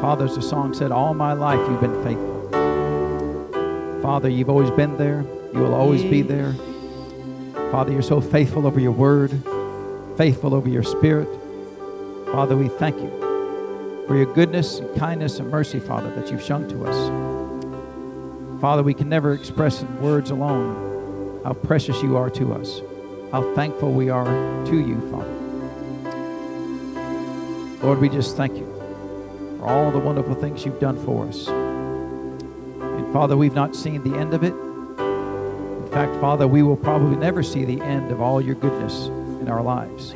Father, as the song said, all my life you've been faithful. Father, you've always been there. You will always be there. Father, you're so faithful over your word, faithful over your spirit. Father, we thank you for your goodness and kindness and mercy, Father, that you've shown to us. Father, we can never express in words alone how precious you are to us, how thankful we are to you, Father. Lord, we just thank you for all the wonderful things you've done for us. And Father, we've not seen the end of it. In fact, Father, we will probably never see the end of all your goodness in our lives.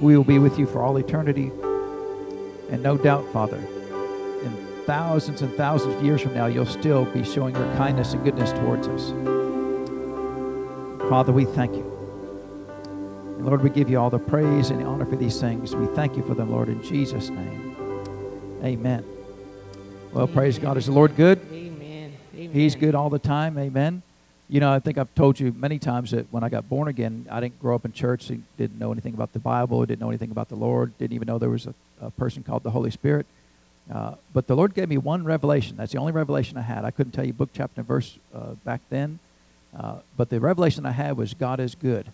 We will be with you for all eternity. And no doubt, Father, in thousands and thousands of years from now, you'll still be showing your kindness and goodness towards us. Father, we thank you. Lord, we give you all the praise and the honor for these things. We thank you for them, Lord, in Jesus' name. Amen. Well, Amen. praise God. Is the Lord good? Amen. Amen. He's good all the time. Amen. You know, I think I've told you many times that when I got born again, I didn't grow up in church, and didn't know anything about the Bible, didn't know anything about the Lord, didn't even know there was a, a person called the Holy Spirit. Uh, but the Lord gave me one revelation. That's the only revelation I had. I couldn't tell you book, chapter, and verse uh, back then. Uh, but the revelation I had was God is good.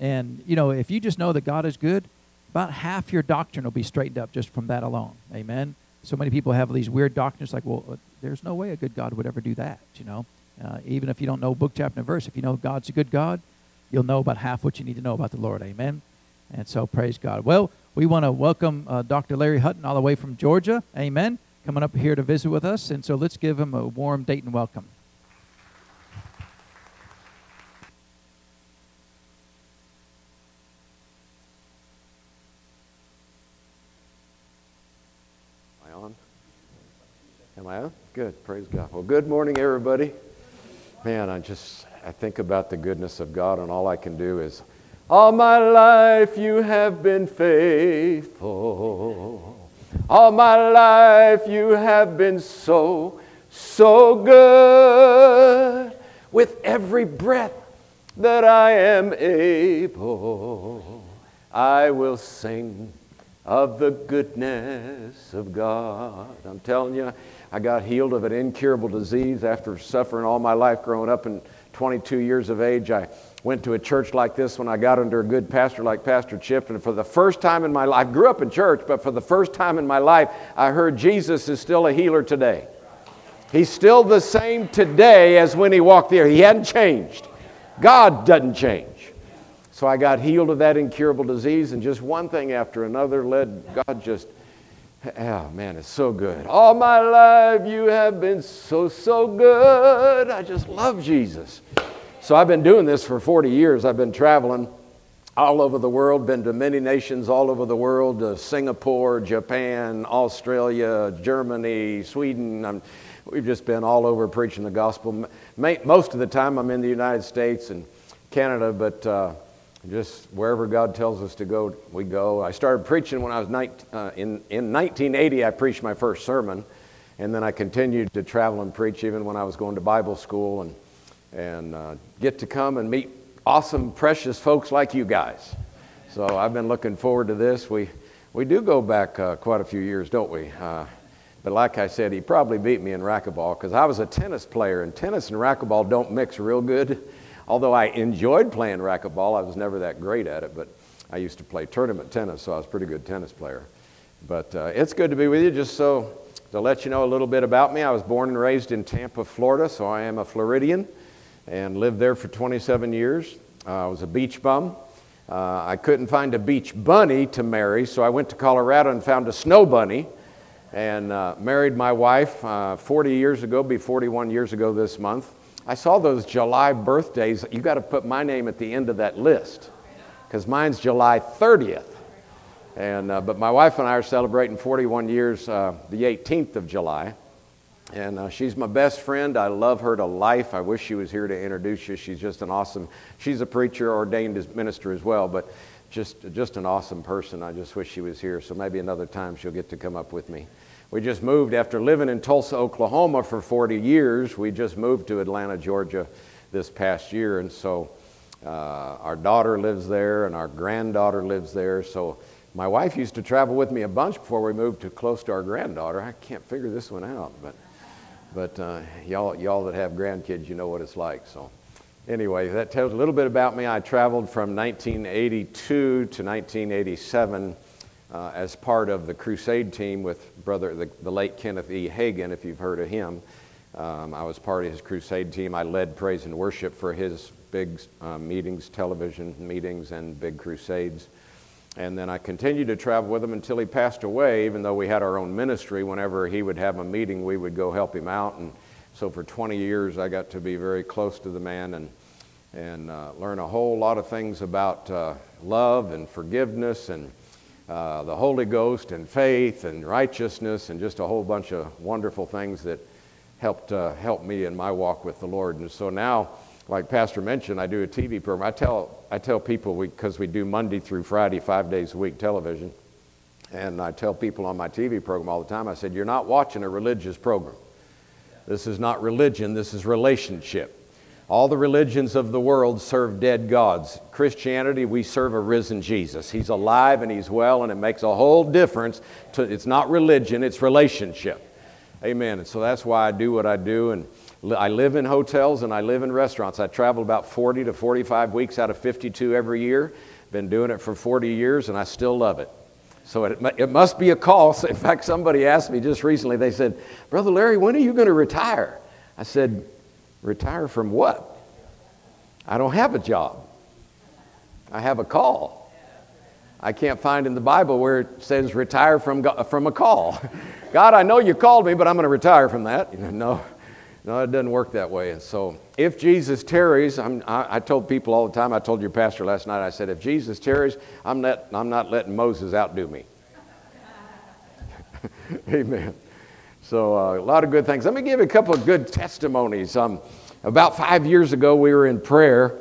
And, you know, if you just know that God is good, about half your doctrine will be straightened up just from that alone. Amen. So many people have these weird doctrines like, well, there's no way a good God would ever do that, you know. Uh, even if you don't know book, chapter, and verse, if you know God's a good God, you'll know about half what you need to know about the Lord. Amen. And so praise God. Well, we want to welcome uh, Dr. Larry Hutton all the way from Georgia. Amen. Coming up here to visit with us. And so let's give him a warm Dayton welcome. Am I on? On? Good. Praise God. Well, good morning, everybody man, I just I think about the goodness of God, and all I can do is, all my life you have been faithful. All my life you have been so, so good. With every breath that I am able, I will sing of the goodness of God. I'm telling you, I got healed of an incurable disease after suffering all my life growing up and 22 years of age. I went to a church like this when I got under a good pastor like Pastor Chip, and for the first time in my life, I grew up in church, but for the first time in my life, I heard Jesus is still a healer today. He's still the same today as when he walked there. He hadn't changed. God doesn't change. So I got healed of that incurable disease, and just one thing after another led God just Oh man, it's so good. All my life you have been so, so good. I just love Jesus. So I've been doing this for 40 years. I've been traveling all over the world, been to many nations all over the world uh, Singapore, Japan, Australia, Germany, Sweden. I'm, we've just been all over preaching the gospel. Most of the time I'm in the United States and Canada, but. Uh, just wherever God tells us to go, we go. I started preaching when I was 19, uh, in, in 1980. I preached my first sermon, and then I continued to travel and preach even when I was going to Bible school and, and uh, get to come and meet awesome, precious folks like you guys. So I've been looking forward to this. We, we do go back uh, quite a few years, don't we? Uh, but like I said, he probably beat me in racquetball because I was a tennis player, and tennis and racquetball don't mix real good. Although I enjoyed playing racquetball, I was never that great at it, but I used to play tournament tennis, so I was a pretty good tennis player. But uh, it's good to be with you. Just so to let you know a little bit about me, I was born and raised in Tampa, Florida, so I am a Floridian and lived there for 27 years. Uh, I was a beach bum. Uh, I couldn't find a beach bunny to marry, so I went to Colorado and found a snow bunny and uh, married my wife uh, 40 years ago, be 41 years ago this month. I saw those July birthdays. You got to put my name at the end of that list because mine's July 30th. And, uh, but my wife and I are celebrating 41 years uh, the 18th of July. And uh, she's my best friend. I love her to life. I wish she was here to introduce you. She's just an awesome, she's a preacher, ordained as minister as well, but just, just an awesome person. I just wish she was here. So maybe another time she'll get to come up with me. We just moved after living in Tulsa, Oklahoma for 40 years. We just moved to Atlanta, Georgia this past year. And so uh, our daughter lives there and our granddaughter lives there. So My wife used to travel with me a bunch before we moved to close to our granddaughter. I can't figure this one out, but, but uh, y'all, y'all that have grandkids, you know what it's like. So, anyway, that tells a little bit about me. I traveled from 1982 to 1987 uh, as part of the crusade team with brother the, the late Kenneth E. Hagin, if you've heard of him. Um, I was part of his crusade team. I led praise and worship for his big uh, meetings, television meetings, and big crusades. And then I continued to travel with him until he passed away, even though we had our own ministry. Whenever he would have a meeting, we would go help him out. And so for 20 years, I got to be very close to the man and, and uh, learn a whole lot of things about uh, love and forgiveness and uh, the Holy Ghost and faith and righteousness and just a whole bunch of wonderful things that helped uh, help me in my walk with the Lord. And so now, like Pastor mentioned, I do a TV program. I tell, I tell people, because we, we do Monday through Friday, five days a week television, and I tell people on my TV program all the time, I said, You're not watching a religious program. This is not religion, this is relationship. All the religions of the world serve dead gods. Christianity, we serve a risen Jesus. He's alive and he's well, and it makes a whole difference. To, it's not religion, it's relationship. Amen. And so that's why I do what I do. And I live in hotels and I live in restaurants. I travel about 40 to 45 weeks out of 52 every year. Been doing it for 40 years and I still love it. So it, it must be a call. In fact, somebody asked me just recently, they said, Brother Larry, when are you going to retire? I said, Retire from what? I don't have a job. I have a call. I can't find in the Bible where it says retire from, from a call. God, I know you called me, but I'm going to retire from that. You know, no, no, it doesn't work that way. And so, if Jesus tarries, I, I told people all the time, I told your pastor last night, I said, if Jesus tarries, I'm not, I'm not letting Moses outdo me. Amen. So, uh, a lot of good things. Let me give you a couple of good testimonies. Um, about five years ago, we were in prayer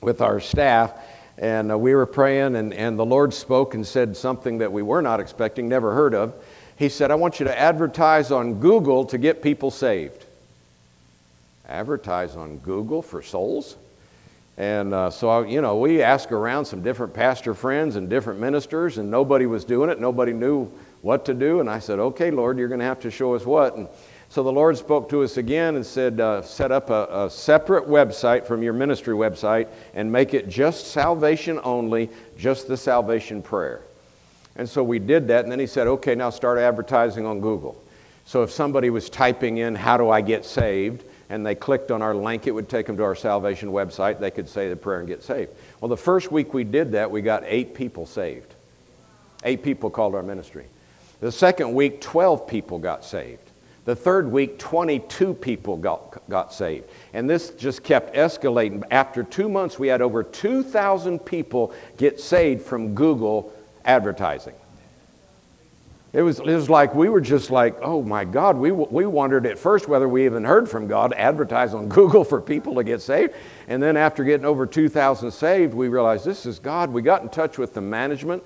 with our staff, and uh, we were praying, and, and the Lord spoke and said something that we were not expecting, never heard of he said, I want you to advertise on Google to get people saved. Advertise on Google for souls? And uh, so, you know, we asked around some different pastor friends and different ministers, and nobody was doing it. Nobody knew what to do. And I said, Okay, Lord, you're going to have to show us what. And so the Lord spoke to us again and said, uh, Set up a, a separate website from your ministry website and make it just salvation only, just the salvation prayer. And so we did that, and then he said, okay, now start advertising on Google. So if somebody was typing in, how do I get saved, and they clicked on our link, it would take them to our salvation website. They could say the prayer and get saved. Well, the first week we did that, we got eight people saved. Eight people called our ministry. The second week, 12 people got saved. The third week, 22 people got, got saved. And this just kept escalating. After two months, we had over 2,000 people get saved from Google advertising. It was, it was like we were just like, oh my God, we, we wondered at first whether we even heard from God, advertise on Google for people to get saved. And then after getting over 2,000 saved, we realized this is God. We got in touch with the management.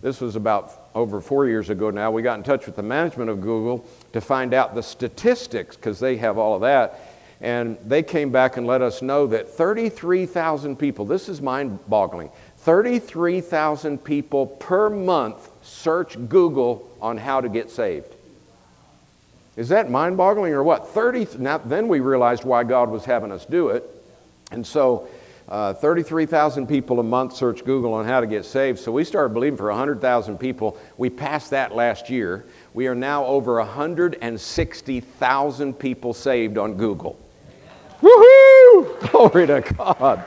This was about over four years ago now. We got in touch with the management of Google to find out the statistics because they have all of that. And they came back and let us know that 33,000 people, this is mind boggling, 33,000 people per month search Google on how to get saved. Is that mind boggling or what? 30, now, then we realized why God was having us do it. And so uh, 33,000 people a month search Google on how to get saved. So we started believing for 100,000 people. We passed that last year. We are now over 160,000 people saved on Google. Woohoo! Glory to God.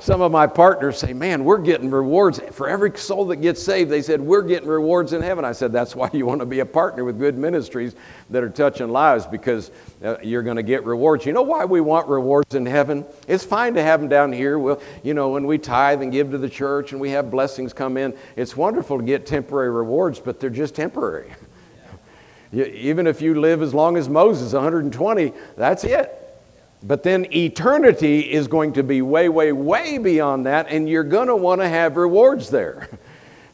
Some of my partners say, Man, we're getting rewards. For every soul that gets saved, they said, We're getting rewards in heaven. I said, That's why you want to be a partner with good ministries that are touching lives because uh, you're going to get rewards. You know why we want rewards in heaven? It's fine to have them down here. Well, you know, when we tithe and give to the church and we have blessings come in, it's wonderful to get temporary rewards, but they're just temporary. Even if you live as long as Moses, 120, that's it. But then eternity is going to be way, way, way beyond that, and you're going to want to have rewards there.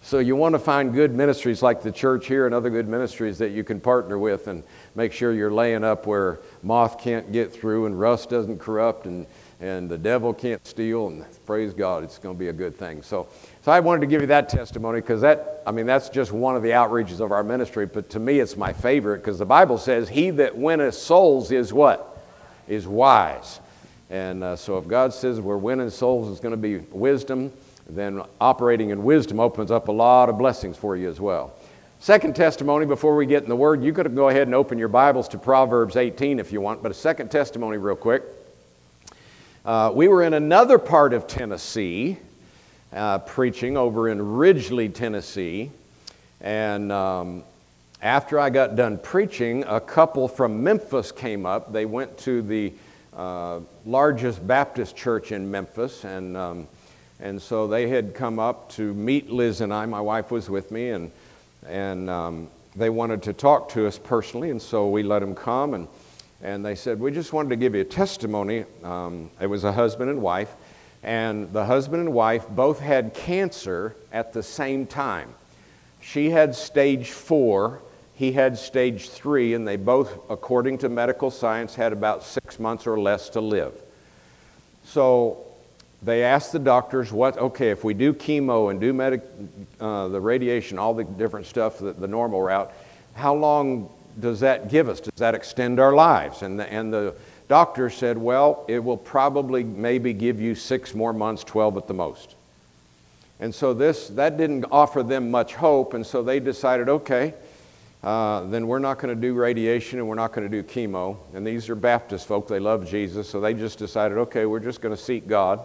So you want to find good ministries like the church here and other good ministries that you can partner with and make sure you're laying up where moth can't get through and rust doesn't corrupt and and the devil can't steal, and praise God, it's going to be a good thing. So, so I wanted to give you that testimony because that, I mean, that's just one of the outreaches of our ministry, but to me it's my favorite because the Bible says, He that winneth souls is what? Is wise. And uh, so if God says we're winning souls is going to be wisdom, then operating in wisdom opens up a lot of blessings for you as well. Second testimony before we get in the Word, you could go ahead and open your Bibles to Proverbs 18 if you want, but a second testimony, real quick. Uh, we were in another part of Tennessee, uh, preaching over in Ridgely, Tennessee, and um, after I got done preaching, a couple from Memphis came up. They went to the uh, largest Baptist church in Memphis, and um, and so they had come up to meet Liz and I. My wife was with me, and and um, they wanted to talk to us personally, and so we let them come and and they said, We just wanted to give you a testimony. Um, it was a husband and wife, and the husband and wife both had cancer at the same time. She had stage four, he had stage three, and they both, according to medical science, had about six months or less to live. So they asked the doctors, what, okay, if we do chemo and do medic, uh, the radiation, all the different stuff, the, the normal route, how long does that give us? Does that extend our lives? And the, and the doctor said, well, it will probably maybe give you six more months, 12 at the most. And so this, that didn't offer them much hope, and so they decided, okay, uh, then we're not going to do radiation and we're not going to do chemo. And these are Baptist folk, they love Jesus, so they just decided, okay, we're just going to seek God.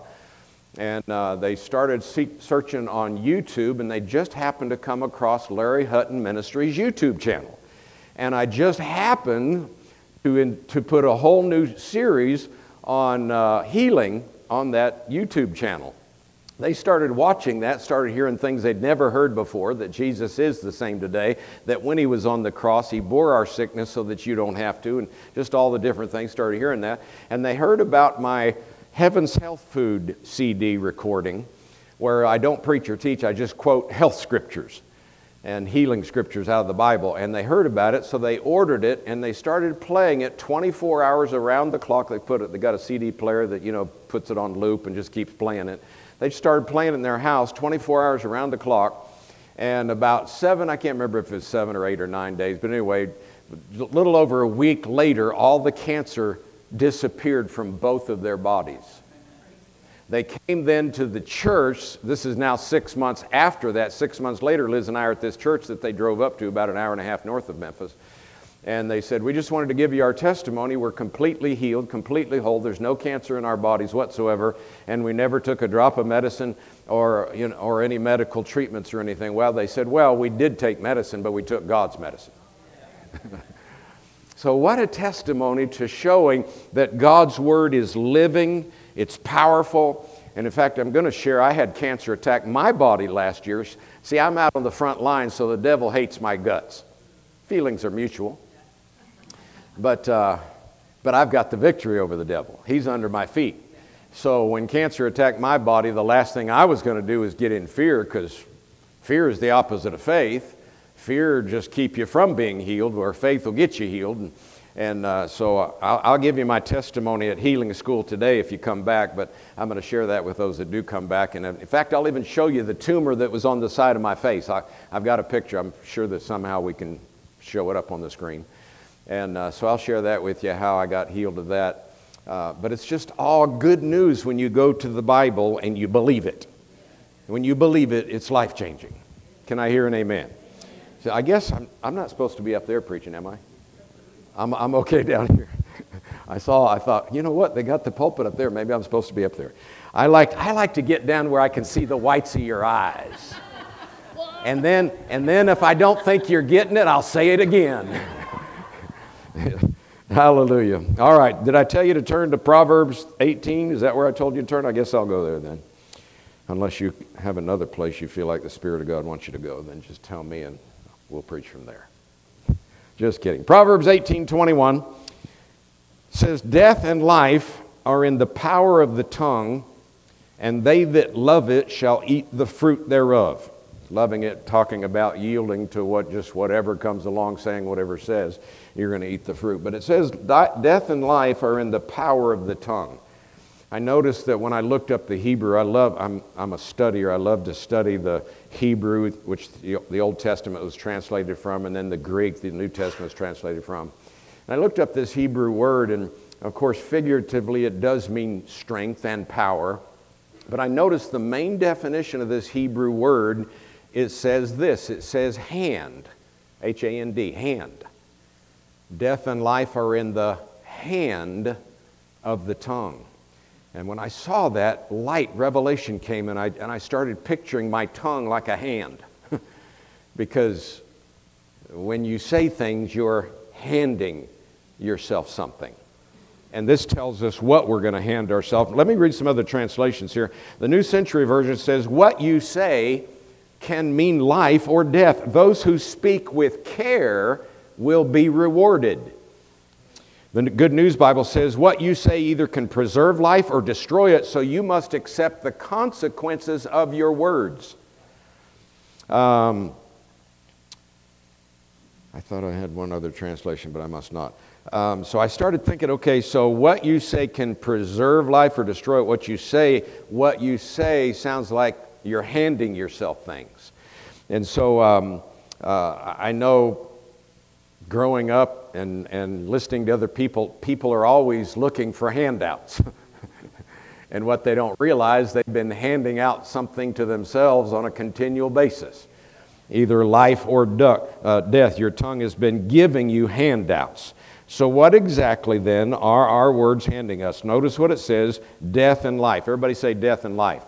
And uh, they started seek, searching on YouTube, and they just happened to come across Larry Hutton Ministries YouTube channel. And I just happened to, in, to put a whole new series on uh, healing on that YouTube channel. They started watching that, started hearing things they'd never heard before that Jesus is the same today, that when he was on the cross, he bore our sickness so that you don't have to, and just all the different things, started hearing that. And they heard about my Heaven's Health Food CD recording, where I don't preach or teach, I just quote health scriptures and healing scriptures out of the Bible. And they heard about it, so they ordered it and they started playing it 24 hours around the clock. They put it, they got a CD player that, you know, puts it on loop and just keeps playing it. They started playing in their house 24 hours around the clock. And about seven, I can't remember if it was seven or eight or nine days, but anyway, a little over a week later, all the cancer disappeared from both of their bodies. They came then to the church. This is now six months after that. Six months later, Liz and I are at this church that they drove up to about an hour and a half north of Memphis. And they said, We just wanted to give you our testimony. We're completely healed, completely whole. There's no cancer in our bodies whatsoever. And we never took a drop of medicine or, you know, or any medical treatments or anything. Well, they said, Well, we did take medicine, but we took God's medicine. so, what a testimony to showing that God's word is living it's powerful. And in fact, I'm going to share, I had cancer attack my body last year. See, I'm out on the front line, so the devil hates my guts. Feelings are mutual. But, uh, but I've got the victory over the devil. He's under my feet. So when cancer attacked my body, the last thing I was going to do is get in fear because fear is the opposite of faith. Fear just keep you from being healed, where faith will get you healed. And and uh, so I'll, I'll, give you my testimony at Healing School today if you come back, but I'm going to share that with those that do come back. And uh, in fact, I'll even show you the tumor that was on the side of my face. I, have got a picture. I'm sure that somehow we can show it up on the screen. And uh, so I'll share that with you, how I got healed of that. Uh, but it's just all good news when you go to the Bible and you believe it. When you believe it, it's life changing. Can I hear an amen? So I guess I'm, I'm not supposed to be up there preaching, am I? I'm, I'm okay down here. I saw, I thought, you know what? They got the pulpit up there. Maybe I'm supposed to be up there. I like, I like to get down where I can see the whites of your eyes. And then, and then if I don't think you're getting it, I'll say it again. Hallelujah. All right. Did I tell you to turn to Proverbs 18? Is that where I told you to turn? I guess I'll go there then. Unless you have another place you feel like the Spirit of God wants you to go, then just tell me and we'll preach from there. Just kidding. Proverbs 18:21 says, "Death and life are in the power of the tongue, and they that love it shall eat the fruit thereof." Loving it, talking about yielding to what just whatever comes along, saying whatever says, you're going to eat the fruit. But it says, "Death and life are in the power of the tongue." I noticed that when I looked up the Hebrew, I love, I'm, I'm a studier, I love to study the Hebrew, which the, the Old Testament was translated from, and then the Greek, the New Testament was translated from. And I looked up this Hebrew word, and of course, figuratively, it does mean strength and power. But I noticed the main definition of this Hebrew word, it says this it says hand, H A N D, hand. Death and life are in the hand of the tongue. And when I saw that, light, revelation came, and I, and I started picturing my tongue like a hand. because when you say things, you're handing yourself something. And this tells us what we're going to hand ourselves. Let me read some other translations here. The New Century Version says, What you say can mean life or death. Those who speak with care will be rewarded. The Good News Bible says, What you say either can preserve life or destroy it, so you must accept the consequences of your words. Um, I thought I had one other translation, but I must not. Um, so I started thinking, okay, so what you say can preserve life or destroy it. What you say, what you say sounds like you're handing yourself things. And so um, uh, I know growing up and, and listening to other people, people are always looking for handouts. and what they don't realize, they've been handing out something to themselves on a continual basis either life or duck, uh, death. Your tongue has been giving you handouts. So, what exactly then are our words handing us? Notice what it says death and life. Everybody say death and life.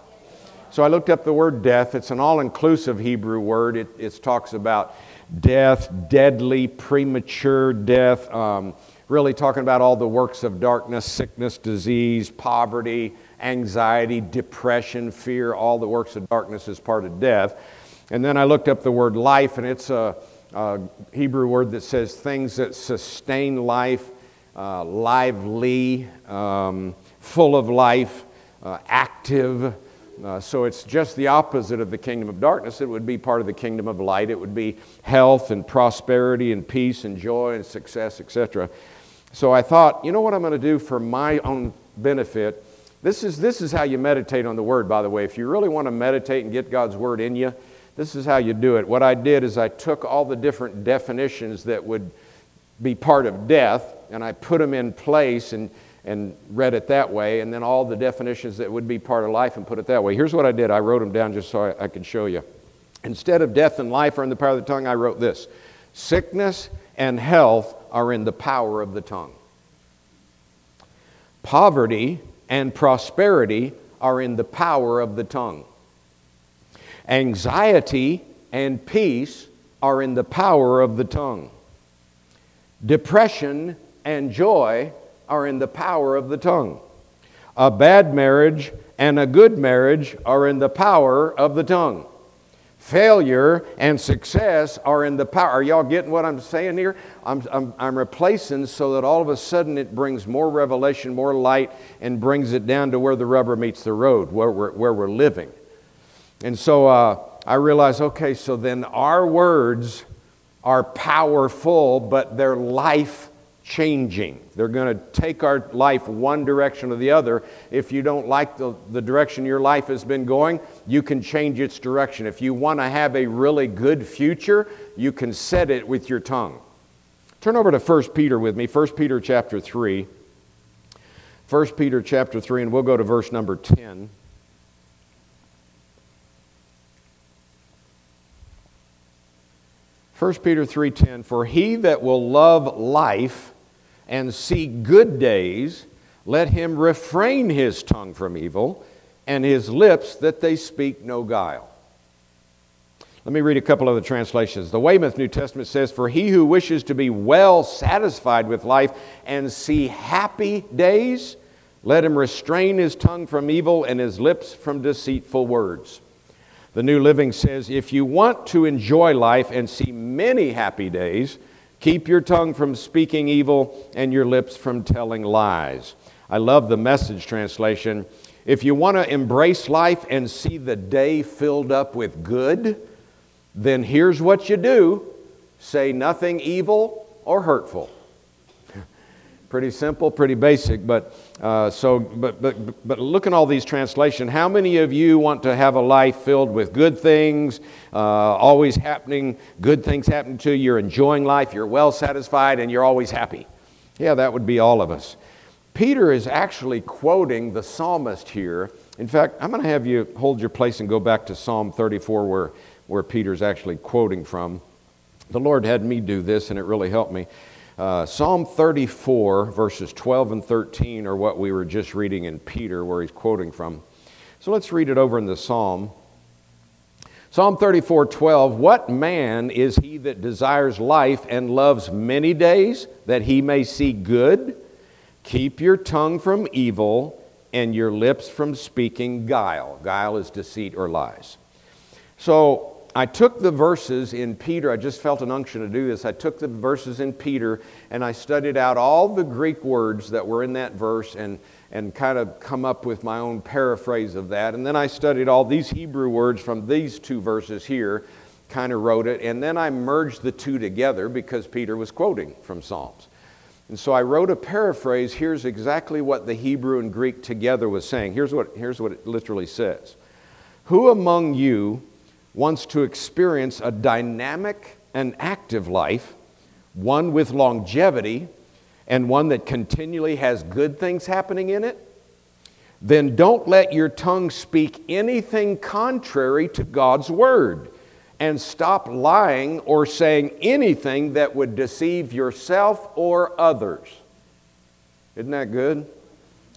So, I looked up the word death. It's an all inclusive Hebrew word. It, it talks about death, deadly, premature death, um, really talking about all the works of darkness, sickness, disease, poverty, anxiety, depression, fear, all the works of darkness is part of death. And then I looked up the word life, and it's a, a Hebrew word that says things that sustain life, uh, lively, um, full of life, uh, active. Uh, so it's just the opposite of the kingdom of darkness. It would be part of the kingdom of light. It would be health and prosperity and peace and joy and success, etc. So I thought, you know what I'm going to do for my own benefit? This is, this is how you meditate on the Word, by the way. If you really want to meditate and get God's Word in you, this is how you do it. What I did is I took all the different definitions that would be part of death and I put them in place and and read it that way, and then all the definitions that would be part of life and put it that way. Here's what I did I wrote them down just so I, I could show you. Instead of death and life are in the power of the tongue, I wrote this Sickness and health are in the power of the tongue. Poverty and prosperity are in the power of the tongue. Anxiety and peace are in the power of the tongue. Depression and joy are in the power of the tongue. A bad marriage and a good marriage are in the power of the tongue. Failure and success are in the power. Are y'all getting what I'm saying here? I'm, I'm, I'm, replacing so that all of a sudden it brings more revelation, more light, and brings it down to where the rubber meets the road, where we're, where we're living. And so uh, I realize, okay, so then our words are powerful, but they're life changing. They're going to take our life one direction or the other. If you don't like the, the direction your life has been going, you can change its direction. If you want to have a really good future, you can set it with your tongue. Turn over to 1 Peter with me, 1 Peter chapter 3. 1 Peter chapter 3, and we'll go to verse number 10. First Peter 3:10 For he that will love life and see good days, let him refrain his tongue from evil and his lips that they speak no guile. Let me read a couple of the translations. The Weymouth New Testament says, For he who wishes to be well satisfied with life and see happy days, let him restrain his tongue from evil and his lips from deceitful words. The New Living says, If you want to enjoy life and see many happy days, Keep your tongue from speaking evil and your lips from telling lies. I love the message translation. If you want to embrace life and see the day filled up with good, then here's what you do say nothing evil or hurtful. Pretty simple, pretty basic, but uh, so but but but look at all these translations. How many of you want to have a life filled with good things, uh, always happening, good things happen to you, you're enjoying life, you're well satisfied, and you're always happy? Yeah, that would be all of us. Peter is actually quoting the psalmist here. In fact, I'm going to have you hold your place and go back to Psalm 34 where, where Peter's actually quoting from. The Lord had me do this, and it really helped me. Uh, Psalm 34, verses 12 and 13, are what we were just reading in Peter, where he's quoting from. So let's read it over in the Psalm. Psalm 34, 12. What man is he that desires life and loves many days, that he may see good? Keep your tongue from evil and your lips from speaking guile. Guile is deceit or lies. So I took the verses in Peter, I just felt an unction to do this. I took the verses in Peter and I studied out all the Greek words that were in that verse and, and kind of come up with my own paraphrase of that. And then I studied all these Hebrew words from these two verses here, kind of wrote it. And then I merged the two together because Peter was quoting from Psalms. And so I wrote a paraphrase. Here's exactly what the Hebrew and Greek together was saying. Here's what, here's what it literally says Who among you wants to experience a dynamic and active life, one with longevity, and one that continually has good things happening in it, then don't let your tongue speak anything contrary to God's word. And stop lying or saying anything that would deceive yourself or others. Isn't that good? It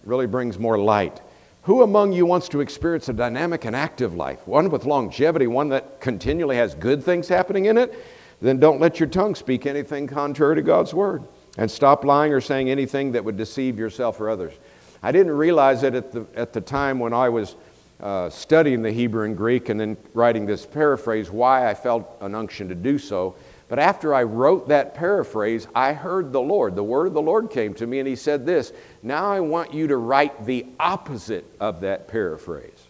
really brings more light. Who among you wants to experience a dynamic and active life, one with longevity, one that continually has good things happening in it? Then don't let your tongue speak anything contrary to God's word. And stop lying or saying anything that would deceive yourself or others. I didn't realize it at the, at the time when I was uh, studying the Hebrew and Greek and then writing this paraphrase why I felt an unction to do so. But after I wrote that paraphrase, I heard the Lord. The word of the Lord came to me, and He said this Now I want you to write the opposite of that paraphrase.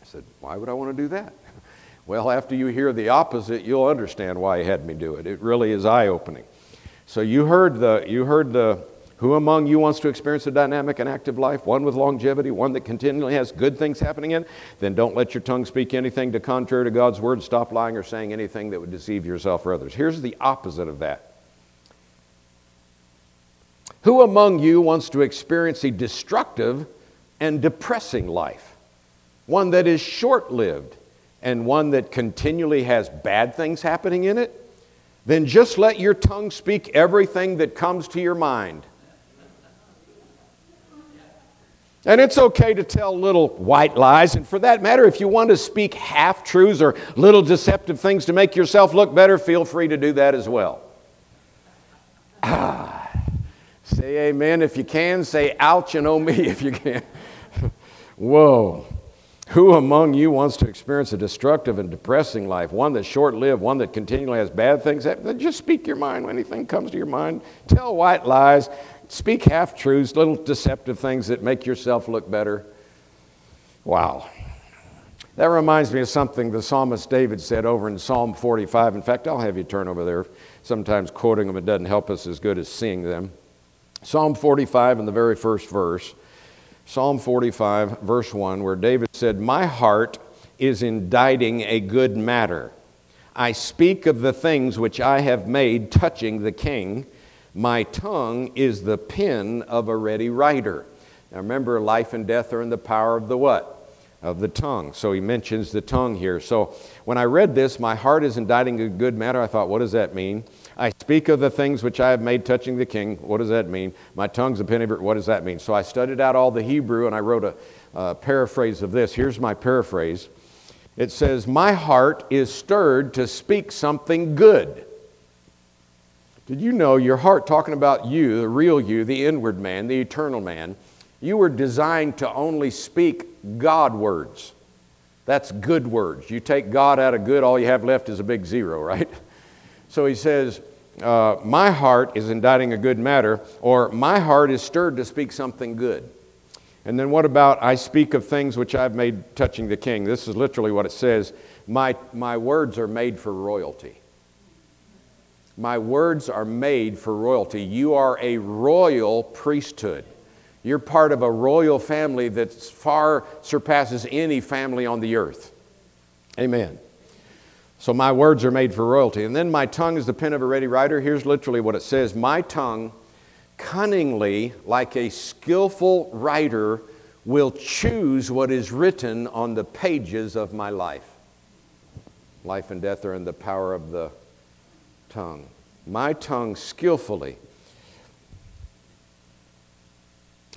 I said, Why would I want to do that? Well, after you hear the opposite, you'll understand why He had me do it. It really is eye opening. So you heard the, you heard the, who among you wants to experience a dynamic and active life, one with longevity, one that continually has good things happening in? Then don't let your tongue speak anything to contrary to God's word. Stop lying or saying anything that would deceive yourself or others. Here's the opposite of that. Who among you wants to experience a destructive and depressing life? One that is short lived and one that continually has bad things happening in it? Then just let your tongue speak everything that comes to your mind. And it's okay to tell little white lies. And for that matter, if you want to speak half truths or little deceptive things to make yourself look better, feel free to do that as well. Ah, say amen if you can. Say ouch and oh me if you can. Whoa. Who among you wants to experience a destructive and depressing life, one that's short lived, one that continually has bad things? happen? Just speak your mind when anything comes to your mind. Tell white lies. Speak half truths, little deceptive things that make yourself look better. Wow. That reminds me of something the psalmist David said over in Psalm 45. In fact, I'll have you turn over there. Sometimes quoting them, it doesn't help us as good as seeing them. Psalm 45 in the very first verse. Psalm 45, verse 1, where David said, My heart is inditing a good matter. I speak of the things which I have made touching the king. My tongue is the pen of a ready writer. Now remember, life and death are in the power of the what? Of the tongue. So he mentions the tongue here. So when I read this, my heart is inditing a good matter. I thought, what does that mean? I speak of the things which I have made touching the king. What does that mean? My tongue's a pen of. What does that mean? So I studied out all the Hebrew and I wrote a, a paraphrase of this. Here's my paraphrase. It says, My heart is stirred to speak something good. Did you know your heart, talking about you, the real you, the inward man, the eternal man, you were designed to only speak God words. That's good words. You take God out of good, all you have left is a big zero, right? So he says, uh, My heart is inditing a good matter, or my heart is stirred to speak something good. And then what about, I speak of things which I've made touching the king? This is literally what it says. My, my words are made for royalty. My words are made for royalty. You are a royal priesthood. You're part of a royal family that far surpasses any family on the earth. Amen. So my words are made for royalty. And then my tongue is the pen of a ready writer. Here's literally what it says My tongue, cunningly, like a skillful writer, will choose what is written on the pages of my life. Life and death are in the power of the tongue. My tongue skillfully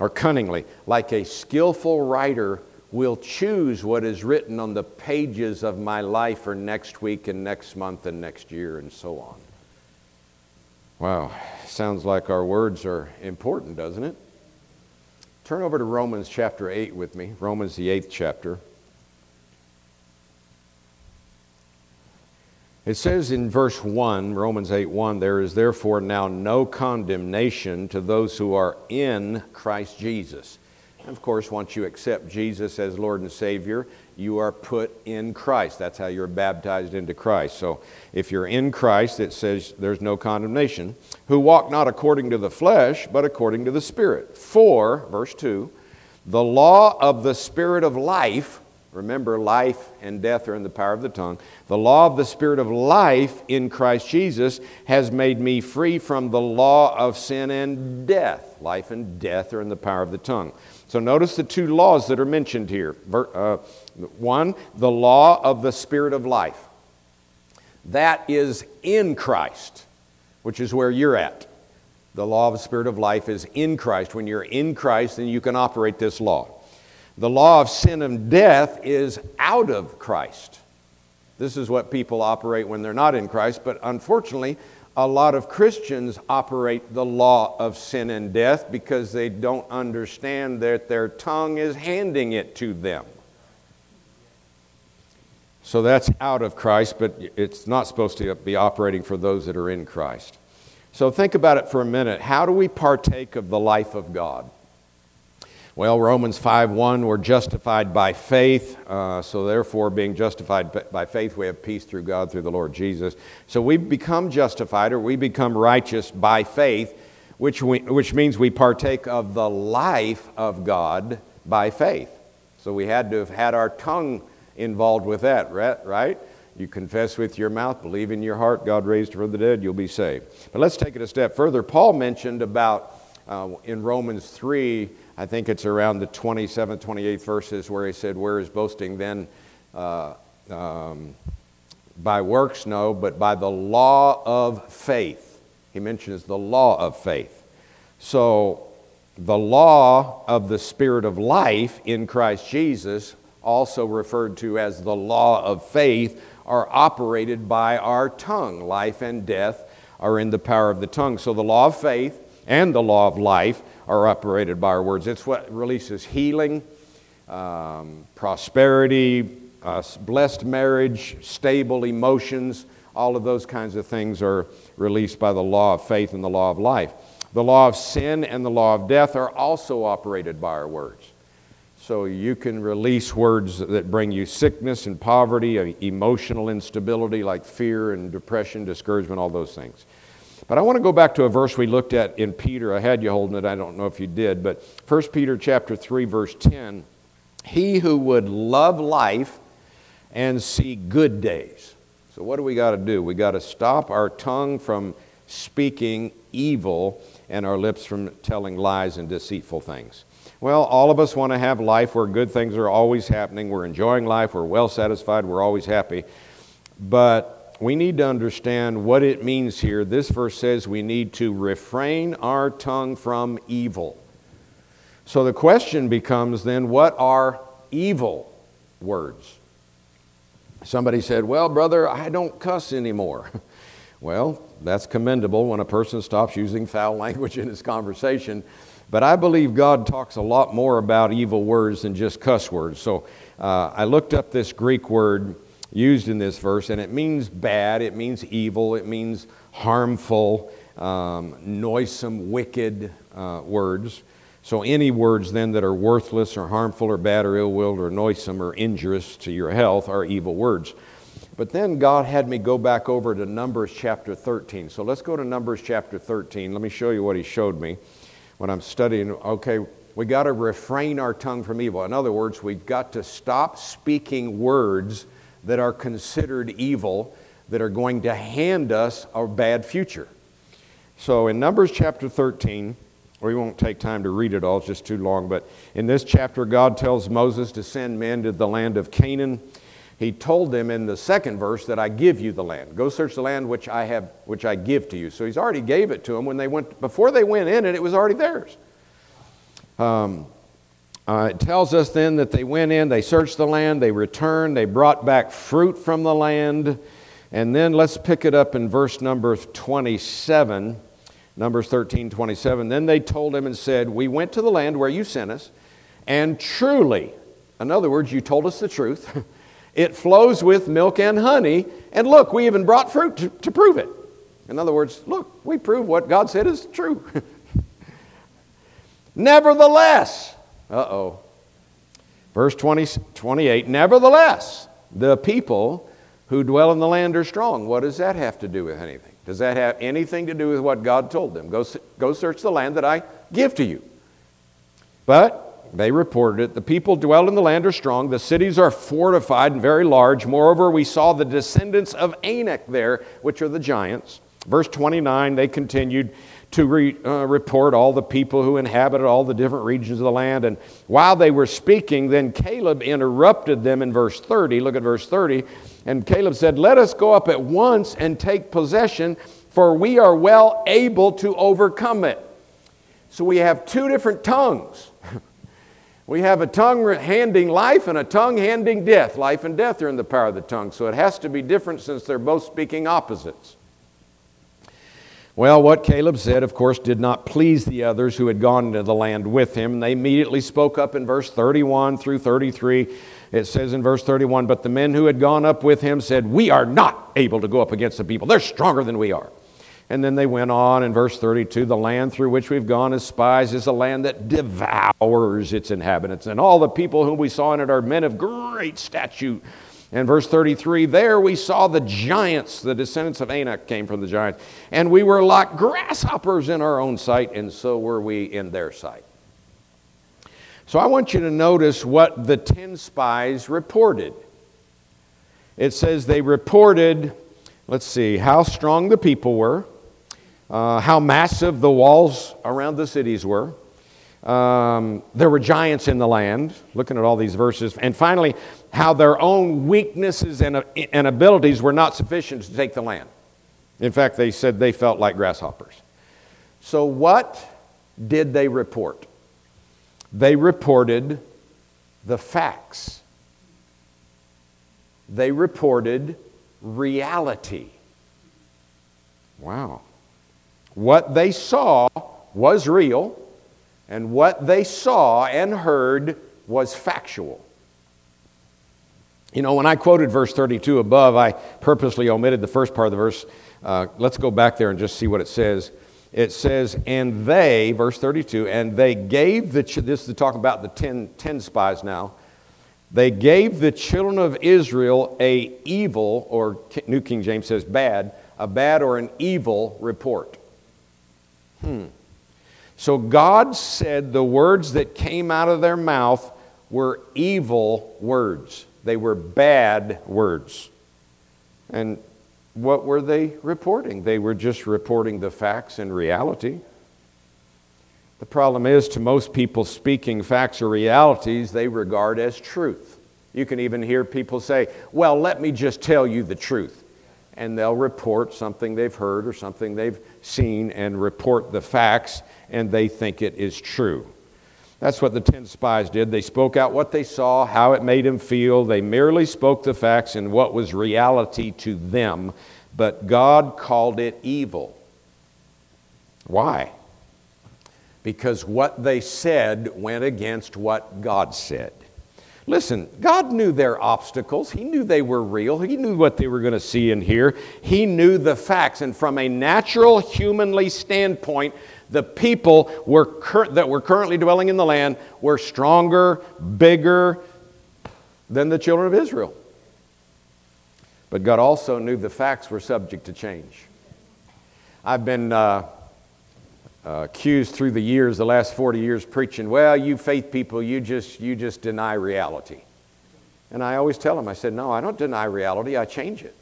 or cunningly, like a skillful writer, will choose what is written on the pages of my life for next week and next month and next year and so on. Wow, sounds like our words are important, doesn't it? Turn over to Romans chapter 8 with me, Romans the 8th chapter. It says in verse 1, Romans 8 1, there is therefore now no condemnation to those who are in Christ Jesus. And of course, once you accept Jesus as Lord and Savior, you are put in Christ. That's how you're baptized into Christ. So if you're in Christ, it says there's no condemnation. Who walk not according to the flesh, but according to the Spirit. For, verse 2, the law of the Spirit of life Remember, life and death are in the power of the tongue. The law of the Spirit of life in Christ Jesus has made me free from the law of sin and death. Life and death are in the power of the tongue. So notice the two laws that are mentioned here. Uh, one, the law of the Spirit of life. That is in Christ, which is where you're at. The law of the Spirit of life is in Christ. When you're in Christ, then you can operate this law. The law of sin and death is out of Christ. This is what people operate when they're not in Christ, but unfortunately, a lot of Christians operate the law of sin and death because they don't understand that their tongue is handing it to them. So that's out of Christ, but it's not supposed to be operating for those that are in Christ. So think about it for a minute. How do we partake of the life of God? Well, Romans 5 1, we're justified by faith. Uh, so, therefore, being justified by faith, we have peace through God through the Lord Jesus. So, we become justified or we become righteous by faith, which, we, which means we partake of the life of God by faith. So, we had to have had our tongue involved with that, right? Right? You confess with your mouth, believe in your heart, God raised from the dead, you'll be saved. But let's take it a step further. Paul mentioned about uh, in Romans 3 I think it's around the 27th, 28th verses where he said, Where is boasting then? Uh, um, by works, no, but by the law of faith. He mentions the law of faith. So, the law of the Spirit of life in Christ Jesus, also referred to as the law of faith, are operated by our tongue. Life and death are in the power of the tongue. So, the law of faith and the law of life are operated by our words. It's what releases healing, um, prosperity, uh, blessed marriage, stable emotions. All of those kinds of things are released by the law of faith and the law of life. The law of sin and the law of death are also operated by our words. So you can release words that bring you sickness and poverty, emotional instability like fear and depression, discouragement, all those things. But I want to go back to a verse we looked at in Peter. I had you holding it, I don't know if you did, but 1 Peter chapter 3 verse 10, he who would love life and see good days. So what do we got to do? We got to stop our tongue from speaking evil and our lips from telling lies and deceitful things. Well, all of us want to have life where good things are always happening. We're enjoying life. We're well satisfied. We're always happy. But we need to understand what it means here. This verse says we need to refrain our tongue from evil. So the question becomes then what are evil words? Somebody said, Well, brother, I don't cuss anymore. well, that's commendable when a person stops using foul language in his conversation. But I believe God talks a lot more about evil words than just cuss words. So uh, I looked up this Greek word used in this verse, and it means bad, it means evil, it means harmful, um, noisome, wicked uh, words. So, any words then that are worthless or harmful or bad or ill willed or noisome or injurious to your health are evil words. But then God had me go back over to Numbers chapter 13. So let's go to Numbers chapter 13. Let me show you what He showed me when I'm studying. Okay, we got to refrain our tongue from evil. In other words, we've got to stop speaking words that are considered evil, that are going to hand us a bad future. So in Numbers chapter 13, we won't take time to read it all, it's just too long. But in this chapter, God tells Moses to send men to the land of Canaan. He told them in the second verse that I give you the land. Go search the land which I have, which I give to you. So he's already gave it to them when they went before they went in, and it was already theirs. Um, uh, it tells us then that they went in, they searched the land, they returned, they brought back fruit from the land. And then let's pick it up in verse number 27. Numbers 13, 27. Then they told him and said, We went to the land where you sent us, and truly, in other words, you told us the truth. it flows with milk and honey, and look, we even brought fruit to, to prove it. In other words, look, we prove what God said is true. Nevertheless, uh oh. Verse 20, 28, nevertheless, the people who dwell in the land are strong. What does that have to do with anything? Does that have anything to do with what God told them? Go, go search the land that I give to you. But they reported it. The people dwell in the land are strong. The cities are fortified and very large. Moreover, we saw the descendants of Anak there, which are the giants. Verse 29, they continued to re, uh, report all the people who inhabited all the different regions of the land. And while they were speaking, then Caleb interrupted them in verse 30. Look at verse 30. And Caleb said, Let us go up at once and take possession, for we are well able to overcome it. So we have two different tongues. we have a tongue handing life and a tongue handing death. Life and death are in the power of the tongue, so it has to be different since they're both speaking opposites. Well, what Caleb said, of course, did not please the others who had gone into the land with him. They immediately spoke up in verse 31 through 33 it says in verse 31 But the men who had gone up with him said, We are not able to go up against the people. They're stronger than we are. And then they went on in verse 32 The land through which we've gone as spies is a land that devours its inhabitants. And all the people whom we saw in it are men of great stature. And verse 33 There we saw the giants, the descendants of Anak came from the giants. And we were like grasshoppers in our own sight, and so were we in their sight. So I want you to notice what the 10 spies reported. It says they reported, let's see, how strong the people were, uh, how massive the walls around the cities were. Um, there were giants in the land, looking at all these verses. And finally, how their own weaknesses and, and abilities were not sufficient to take the land. In fact, they said they felt like grasshoppers. So, what did they report? They reported the facts. They reported reality. Wow. What they saw was real, and what they saw and heard was factual. You know, when I quoted verse 32 above, I purposely omitted the first part of the verse. Uh, let's go back there and just see what it says it says, and they, verse 32, and they gave the, this is talking about the ten, ten spies now, they gave the children of Israel a evil, or New King James says bad, a bad or an evil report. Hmm. So God said the words that came out of their mouth were evil words. They were bad words. And what were they reporting? They were just reporting the facts and reality. The problem is, to most people, speaking facts or realities they regard as truth. You can even hear people say, Well, let me just tell you the truth. And they'll report something they've heard or something they've seen and report the facts, and they think it is true. That's what the ten spies did. They spoke out what they saw, how it made them feel. They merely spoke the facts and what was reality to them, but God called it evil. Why? Because what they said went against what God said. Listen, God knew their obstacles. He knew they were real. He knew what they were going to see and hear. He knew the facts. And from a natural, humanly standpoint, the people were cur- that were currently dwelling in the land were stronger, bigger than the children of Israel. But God also knew the facts were subject to change. I've been uh, uh, accused through the years, the last 40 years, preaching, well, you faith people, you just, you just deny reality. And I always tell them, I said, no, I don't deny reality, I change it.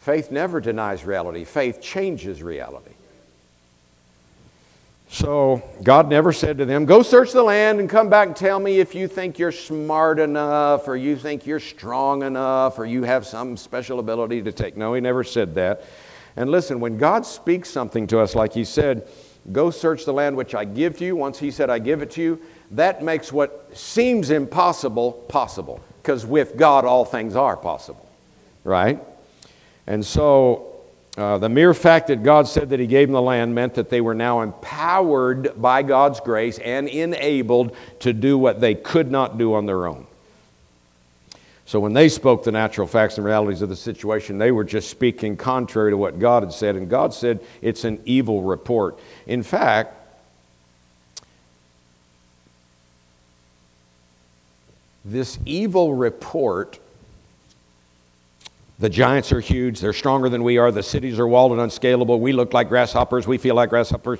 Faith never denies reality, faith changes reality. So God never said to them, Go search the land and come back and tell me if you think you're smart enough or you think you're strong enough or you have some special ability to take. No, He never said that. And listen, when God speaks something to us, like He said, Go search the land which I give to you, once He said, I give it to you, that makes what seems impossible possible. Because with God, all things are possible, right? And so uh, the mere fact that God said that He gave them the land meant that they were now empowered by God's grace and enabled to do what they could not do on their own. So when they spoke the natural facts and realities of the situation, they were just speaking contrary to what God had said. And God said it's an evil report. In fact, this evil report the giants are huge. They're stronger than we are. The cities are walled and unscalable. We look like grasshoppers. We feel like grasshoppers.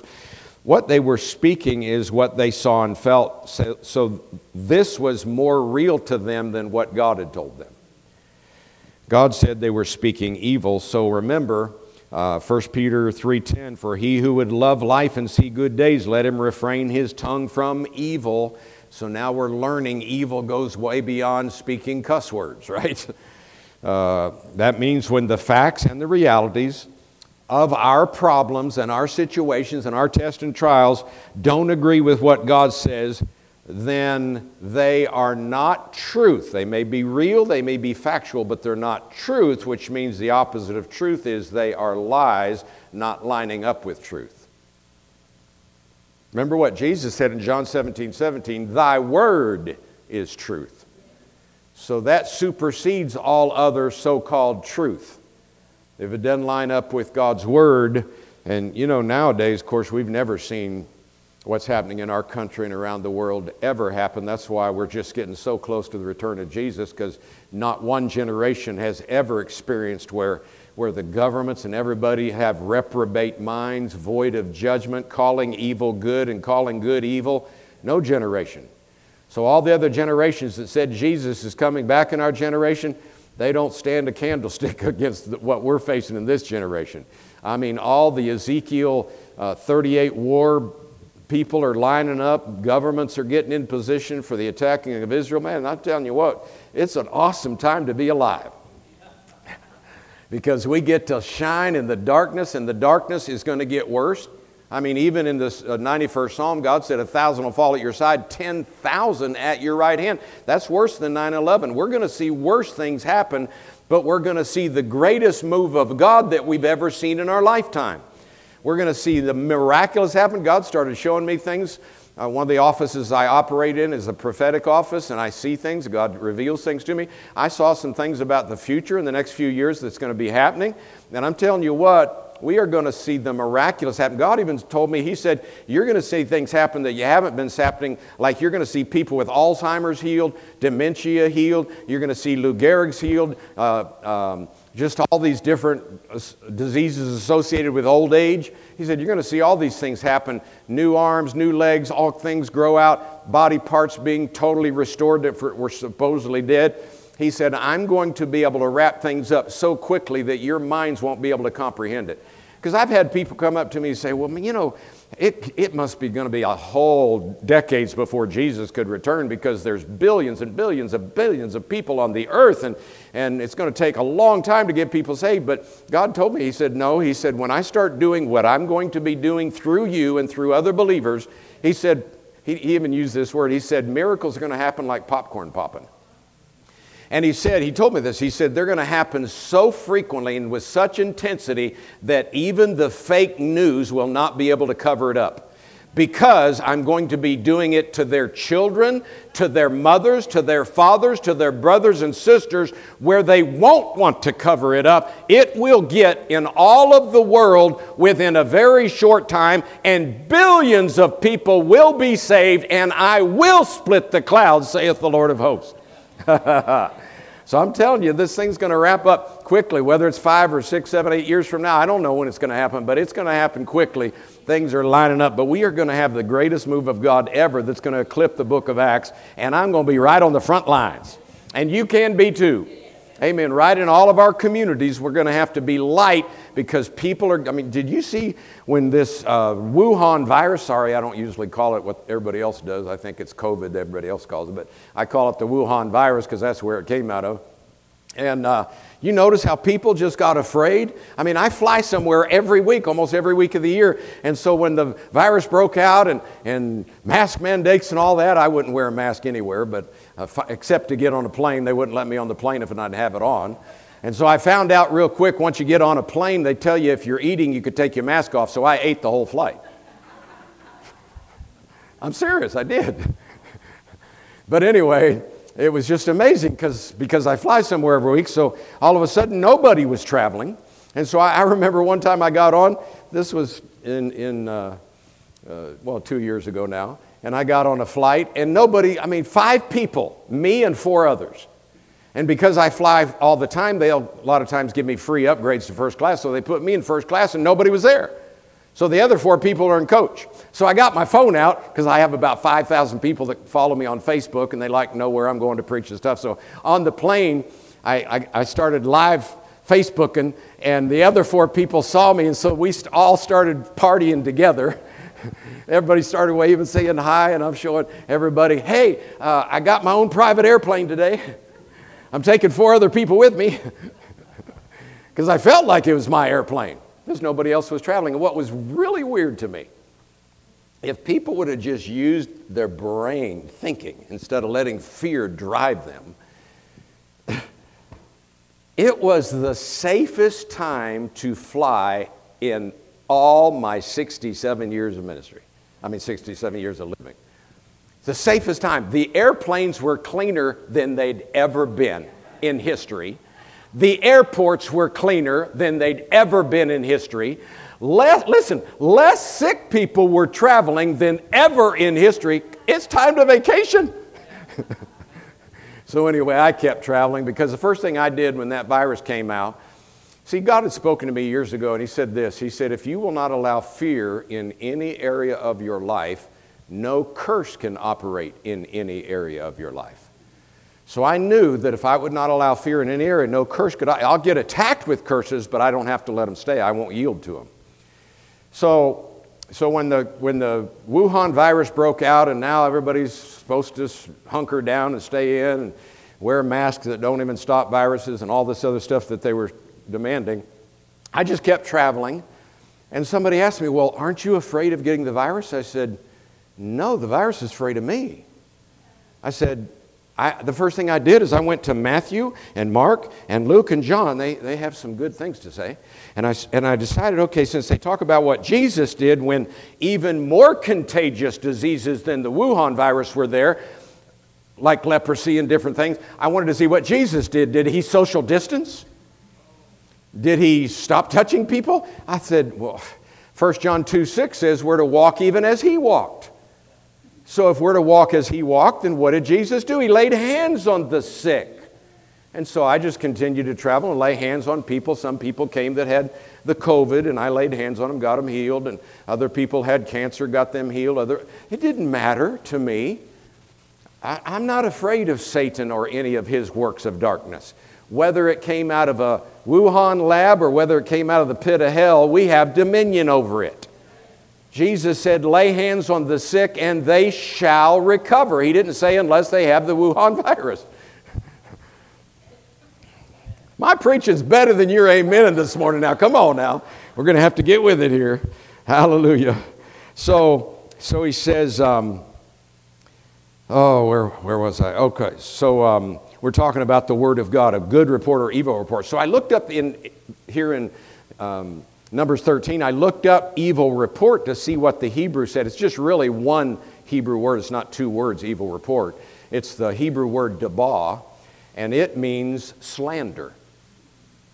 What they were speaking is what they saw and felt. So, so this was more real to them than what God had told them. God said they were speaking evil. So remember, uh, 1 Peter 3.10, For he who would love life and see good days, let him refrain his tongue from evil. So now we're learning evil goes way beyond speaking cuss words, right? Uh, that means when the facts and the realities of our problems and our situations and our tests and trials don't agree with what God says, then they are not truth. They may be real, they may be factual, but they're not truth, which means the opposite of truth is they are lies not lining up with truth. Remember what Jesus said in John 17 17, Thy word is truth. So that supersedes all other so called truth. If it doesn't line up with God's Word, and you know, nowadays, of course, we've never seen what's happening in our country and around the world ever happen. That's why we're just getting so close to the return of Jesus, because not one generation has ever experienced where, where the governments and everybody have reprobate minds, void of judgment, calling evil good and calling good evil. No generation. So, all the other generations that said Jesus is coming back in our generation, they don't stand a candlestick against what we're facing in this generation. I mean, all the Ezekiel uh, 38 war people are lining up, governments are getting in position for the attacking of Israel. Man, I'm telling you what, it's an awesome time to be alive. because we get to shine in the darkness, and the darkness is going to get worse. I mean, even in this 91st uh, Psalm, God said, A thousand will fall at your side, 10,000 at your right hand. That's worse than 9 11. We're going to see worse things happen, but we're going to see the greatest move of God that we've ever seen in our lifetime. We're going to see the miraculous happen. God started showing me things. Uh, one of the offices I operate in is the prophetic office, and I see things. God reveals things to me. I saw some things about the future in the next few years that's going to be happening. And I'm telling you what, we are going to see the miraculous happen. God even told me, He said, You're going to see things happen that you haven't been happening. Like you're going to see people with Alzheimer's healed, dementia healed, you're going to see Lou Gehrig's healed, uh, um, just all these different uh, diseases associated with old age. He said, You're going to see all these things happen new arms, new legs, all things grow out, body parts being totally restored that were supposedly dead. He said, I'm going to be able to wrap things up so quickly that your minds won't be able to comprehend it. Because I've had people come up to me and say, well, you know, it, it must be going to be a whole decades before Jesus could return because there's billions and billions of billions of people on the earth and, and it's going to take a long time to get people saved. But God told me, He said, no. He said, when I start doing what I'm going to be doing through you and through other believers, He said, He, he even used this word, He said, miracles are going to happen like popcorn popping. And he said, he told me this, he said, they're going to happen so frequently and with such intensity that even the fake news will not be able to cover it up. Because I'm going to be doing it to their children, to their mothers, to their fathers, to their brothers and sisters, where they won't want to cover it up. It will get in all of the world within a very short time, and billions of people will be saved, and I will split the clouds, saith the Lord of hosts. So I'm telling you, this thing's going to wrap up quickly, whether it's five or six, seven, eight years from now. I don't know when it's going to happen, but it's going to happen quickly. Things are lining up. But we are going to have the greatest move of God ever that's going to eclipse the book of Acts, and I'm going to be right on the front lines. And you can be too. Amen. Right in all of our communities, we're going to have to be light because people are. I mean, did you see when this uh, Wuhan virus? Sorry, I don't usually call it what everybody else does. I think it's COVID, everybody else calls it, but I call it the Wuhan virus because that's where it came out of. And uh, you notice how people just got afraid? I mean, I fly somewhere every week, almost every week of the year. And so when the virus broke out and, and mask mandates and all that, I wouldn't wear a mask anywhere, but uh, except to get on a plane. They wouldn't let me on the plane if I didn't have it on. And so I found out real quick once you get on a plane, they tell you if you're eating, you could take your mask off. So I ate the whole flight. I'm serious, I did. but anyway, it was just amazing because because I fly somewhere every week. So all of a sudden, nobody was traveling. And so I, I remember one time I got on, this was in, in uh, uh, well, two years ago now, and I got on a flight, and nobody, I mean, five people, me and four others. And because I fly all the time, they'll a lot of times give me free upgrades to first class, so they put me in first class, and nobody was there. So the other four people are in coach. So I got my phone out because I have about 5,000 people that follow me on Facebook and they like to know where I'm going to preach and stuff. So on the plane, I, I, I started live Facebooking and the other four people saw me and so we all started partying together. everybody started waving, saying hi, and I'm showing everybody, hey, uh, I got my own private airplane today. I'm taking four other people with me because I felt like it was my airplane because nobody else was traveling. And what was really weird to me, if people would have just used their brain thinking instead of letting fear drive them, it was the safest time to fly in all my 67 years of ministry. I mean, 67 years of living. The safest time. The airplanes were cleaner than they'd ever been in history. The airports were cleaner than they'd ever been in history. Less, listen, less sick people were traveling than ever in history. It's time to vacation. so, anyway, I kept traveling because the first thing I did when that virus came out, see, God had spoken to me years ago and He said this He said, If you will not allow fear in any area of your life, no curse can operate in any area of your life. So I knew that if I would not allow fear in any area, no curse could I. I'll get attacked with curses, but I don't have to let them stay. I won't yield to them. So, so when the when the Wuhan virus broke out, and now everybody's supposed to hunker down and stay in and wear masks that don't even stop viruses and all this other stuff that they were demanding, I just kept traveling. And somebody asked me, "Well, aren't you afraid of getting the virus?" I said, "No, the virus is afraid of me." I said, I, the first thing I did is I went to Matthew and Mark and Luke and John. They, they have some good things to say. And I, and I decided, okay, since they talk about what Jesus did when even more contagious diseases than the Wuhan virus were there, like leprosy and different things, I wanted to see what Jesus did. Did he social distance? Did he stop touching people? I said, well, 1 John 2 6 says we're to walk even as he walked. So, if we're to walk as he walked, then what did Jesus do? He laid hands on the sick. And so I just continued to travel and lay hands on people. Some people came that had the COVID, and I laid hands on them, got them healed. And other people had cancer, got them healed. Other, it didn't matter to me. I, I'm not afraid of Satan or any of his works of darkness. Whether it came out of a Wuhan lab or whether it came out of the pit of hell, we have dominion over it. Jesus said, lay hands on the sick and they shall recover. He didn't say unless they have the Wuhan virus. My preaching's better than your amen this morning now. Come on now. We're going to have to get with it here. Hallelujah. So, so he says, um, oh, where, where was I? Okay, so um, we're talking about the Word of God, a good report or evil report. So I looked up in here in um, Numbers 13, I looked up evil report to see what the Hebrew said. It's just really one Hebrew word, it's not two words, evil report. It's the Hebrew word dabah, and it means slander.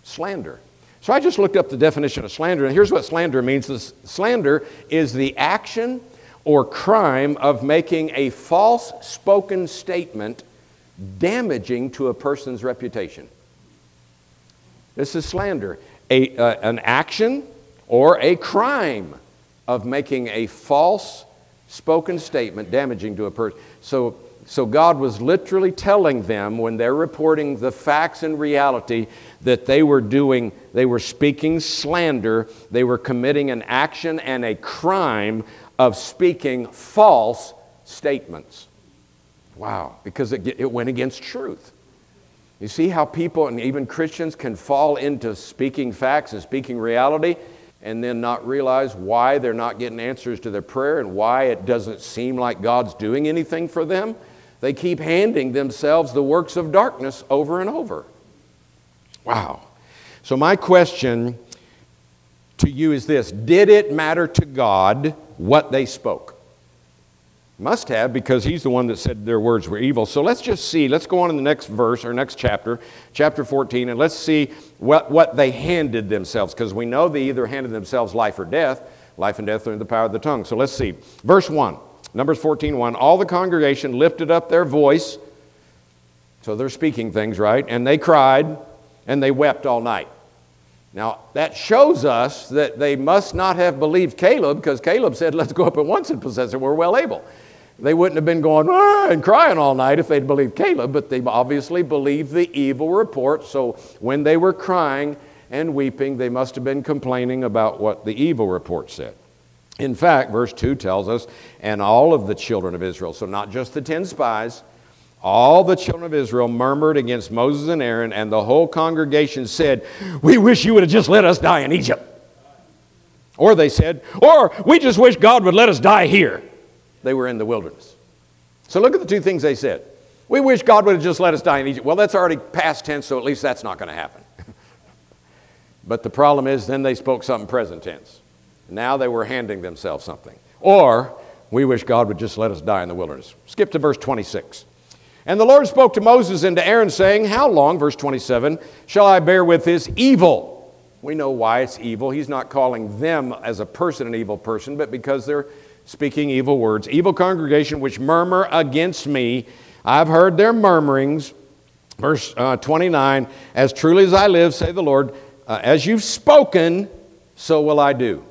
Slander. So I just looked up the definition of slander, and here's what slander means this, slander is the action or crime of making a false spoken statement damaging to a person's reputation. This is slander. A, uh, an action or a crime of making a false spoken statement damaging to a person. So, so God was literally telling them when they're reporting the facts and reality that they were doing, they were speaking slander, they were committing an action and a crime of speaking false statements. Wow, because it, it went against truth. You see how people and even Christians can fall into speaking facts and speaking reality and then not realize why they're not getting answers to their prayer and why it doesn't seem like God's doing anything for them. They keep handing themselves the works of darkness over and over. Wow. So, my question to you is this Did it matter to God what they spoke? Must have, because he's the one that said their words were evil. So let's just see. Let's go on in the next verse or next chapter, chapter 14, and let's see what, what they handed themselves, because we know they either handed themselves life or death. Life and death are in the power of the tongue. So let's see. Verse 1, Numbers 14, 1. All the congregation lifted up their voice. So they're speaking things, right? And they cried and they wept all night. Now, that shows us that they must not have believed Caleb because Caleb said, Let's go up at once and possess it. We're well able. They wouldn't have been going ah, and crying all night if they'd believed Caleb, but they obviously believed the evil report. So when they were crying and weeping, they must have been complaining about what the evil report said. In fact, verse 2 tells us, and all of the children of Israel, so not just the 10 spies, all the children of Israel murmured against Moses and Aaron, and the whole congregation said, We wish you would have just let us die in Egypt. Or they said, Or we just wish God would let us die here they were in the wilderness. So look at the two things they said. We wish God would have just let us die in Egypt. Well, that's already past tense, so at least that's not going to happen. but the problem is, then they spoke something present tense. Now they were handing themselves something. Or, we wish God would just let us die in the wilderness. Skip to verse 26. And the Lord spoke to Moses and to Aaron, saying, How long, verse 27, shall I bear with this evil? We know why it's evil. He's not calling them as a person an evil person, but because they're speaking evil words. Evil congregation which murmur against me. I've heard their murmurings. Verse uh, 29 As truly as I live, say the Lord, uh, as you've spoken, so will I do.